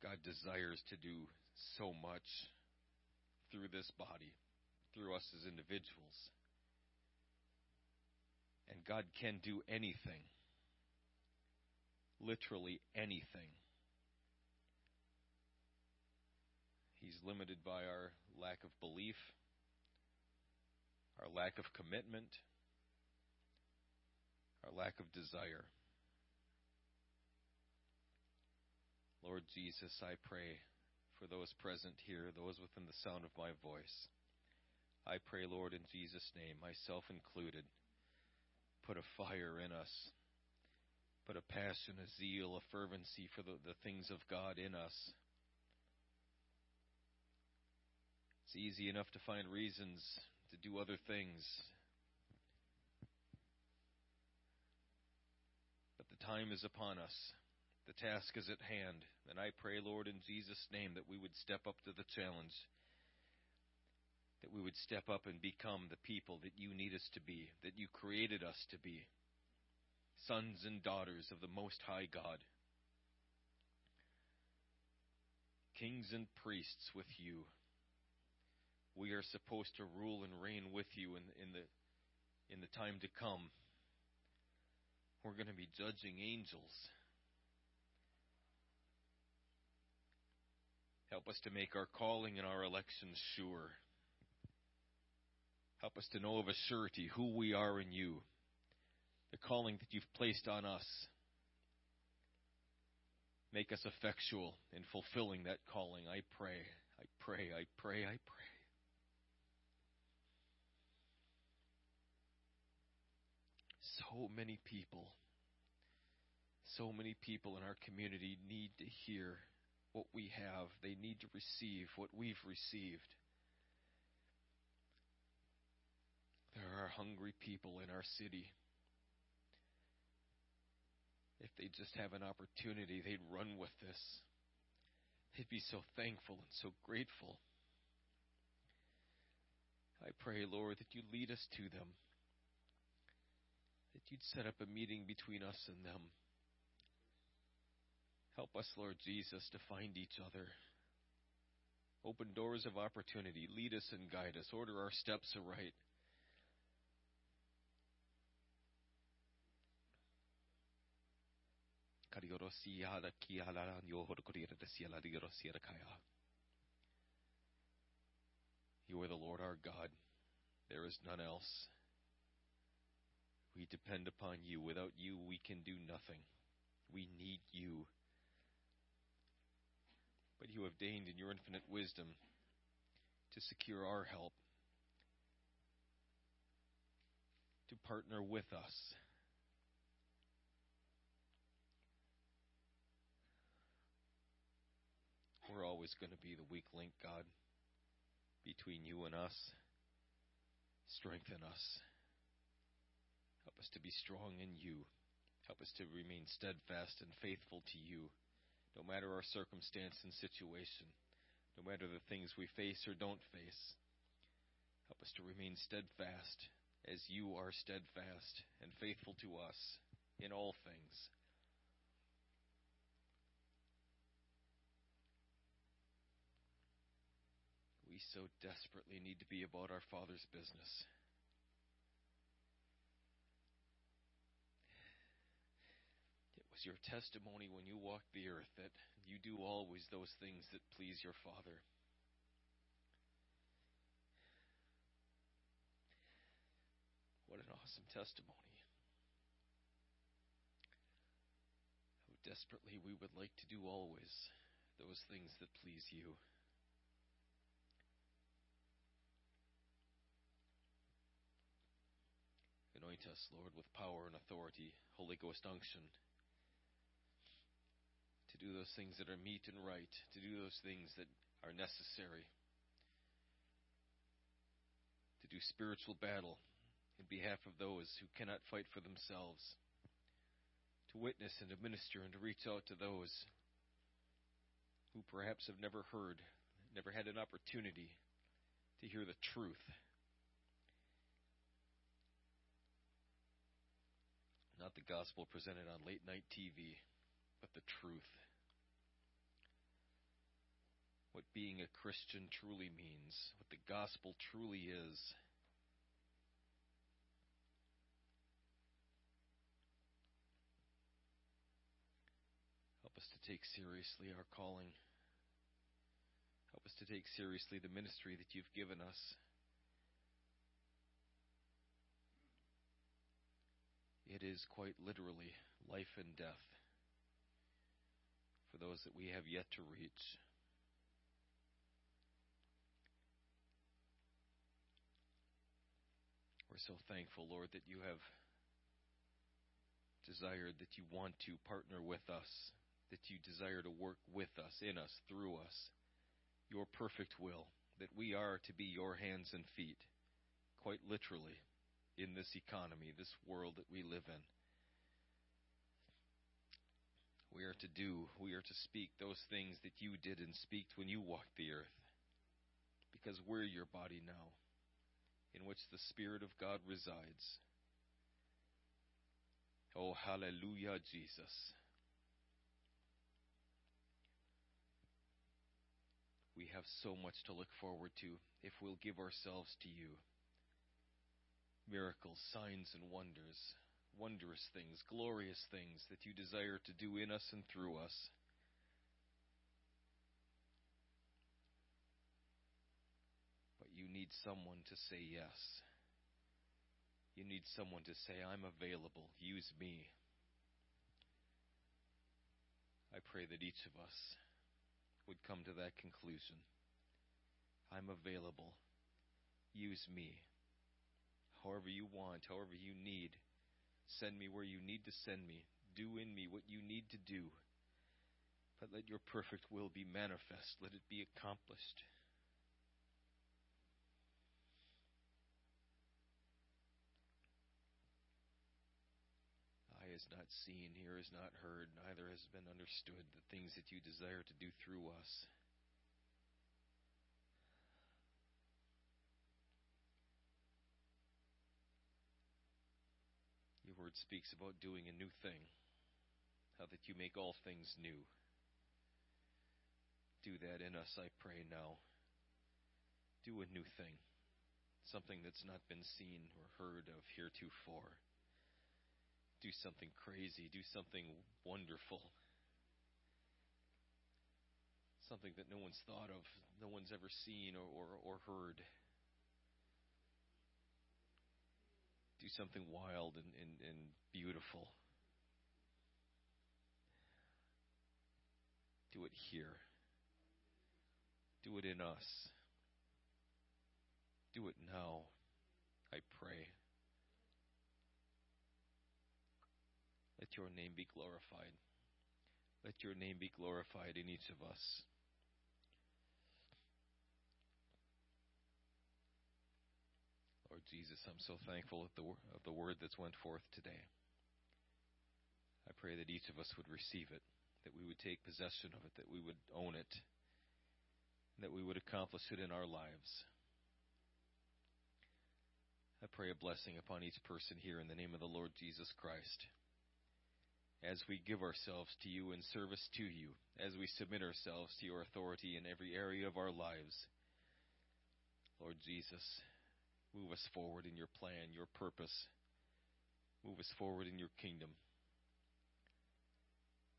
God desires to do so much through this body, through us as individuals. And God can do anything. Literally anything. He's limited by our lack of belief, our lack of commitment, our lack of desire. Lord Jesus, I pray for those present here, those within the sound of my voice. I pray, Lord, in Jesus' name, myself included, put a fire in us, put a passion, a zeal, a fervency for the, the things of God in us. It's easy enough to find reasons to do other things. But the time is upon us. The task is at hand. And I pray, Lord, in Jesus' name, that we would step up to the challenge. That we would step up and become the people that you need us to be, that you created us to be. Sons and daughters of the Most High God. Kings and priests with you. We are supposed to rule and reign with you in, in the in the time to come. We're going to be judging angels. Help us to make our calling and our election sure. Help us to know of a surety who we are in you, the calling that you've placed on us. Make us effectual in fulfilling that calling. I pray, I pray, I pray, I pray. So many people, so many people in our community need to hear what we have. They need to receive what we've received. There are hungry people in our city. If they just have an opportunity, they'd run with this. They'd be so thankful and so grateful. I pray, Lord, that you lead us to them, that you'd set up a meeting between us and them Help us, Lord Jesus, to find each other. Open doors of opportunity. Lead us and guide us. Order our steps aright. You are the Lord our God. There is none else. We depend upon you. Without you, we can do nothing. We need you but you have deigned in your infinite wisdom to secure our help, to partner with us. We're always going to be the weak link, God, between you and us. Strengthen us. Help us to be strong in you. Help us to remain steadfast and faithful to you no matter our circumstance and situation, no matter the things we face or don't face. Help us to remain steadfast as you are steadfast and faithful to us in all things. We so desperately need to be about our Father's business. It was your testimony when you walked the earth that you do always those things that please your Father. What an awesome testimony. How desperately we would like to do always those things that please you. Anoint us, Lord, with power and authority, Holy Ghost unction to do those things that are meet and right, to do those things that are necessary, to do spiritual battle in behalf of those who cannot fight for themselves, to witness and to minister and to reach out to those who perhaps have never heard, never had an opportunity to hear the truth. Not the gospel presented on late night TV, but the truth what being a Christian truly means, what the gospel truly is. Help us to take seriously our calling. Help us to take seriously the ministry that you've given us. It is quite literally life and death for those that we have yet to reach. We're so thankful, Lord, that you have desired, that you want to partner with us, that you desire to work with us, in us, through us, your perfect will, that we are to be your hands and feet, quite literally, in this economy, this world that we live in. We are to do, we are to speak those things that you did and speak when you walked the earth, because we're your body now in which the Spirit of God resides. Oh, hallelujah, Jesus. We have so much to look forward to if we'll give ourselves to you. Miracles, signs, and wonders, wondrous things, glorious things that you desire to do in us and through us. But you need someone to say yes. You need someone to say, I'm available. Use me. I pray that each of us would come to that conclusion. I'm available. Use me. However you want, however you need. Send me where you need to send me. Do in me what you need to do. But let your perfect will be manifest. Let it be accomplished. Eye has not seen, ear has not heard, neither has been understood the things that you desire to do through us. Your word speaks about doing a new thing, how that you make all things new. Do that in us, I pray now. Do a new thing, something that's not been seen or heard of heretofore do something crazy, do something wonderful. Something that no one's thought of, no one's ever seen or, or, or heard. Do something wild and, and, and beautiful. Do it here. Do it in us. Do it now, I pray. Let your name be glorified. Let your name be glorified in each of us. Lord Jesus, I'm so thankful of the, of the word that's went forth today. I pray that each of us would receive it, that we would take possession of it, that we would own it, that we would accomplish it in our lives. I pray a blessing upon each person here in the name of the Lord Jesus Christ as we give ourselves to you in service to you, as we submit ourselves to your authority in every area of our lives. Lord Jesus, move us forward in your plan, your purpose. Move us forward in your kingdom.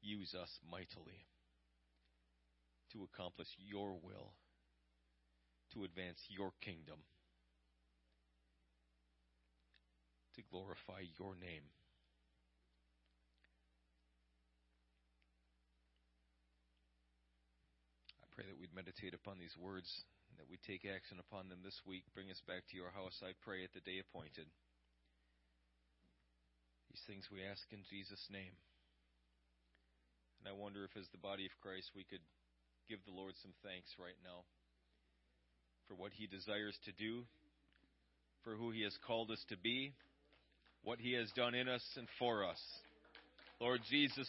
Use us mightily to accomplish your will, to advance your kingdom, to glorify your name. I pray that we'd meditate upon these words and that we take action upon them this week. Bring us back to your house, I pray, at the day appointed. These things we ask in Jesus' name. And I wonder if, as the body of Christ, we could give the Lord some thanks right now for what He desires to do, for who He has called us to be, what He has done in us and for us. Lord Jesus,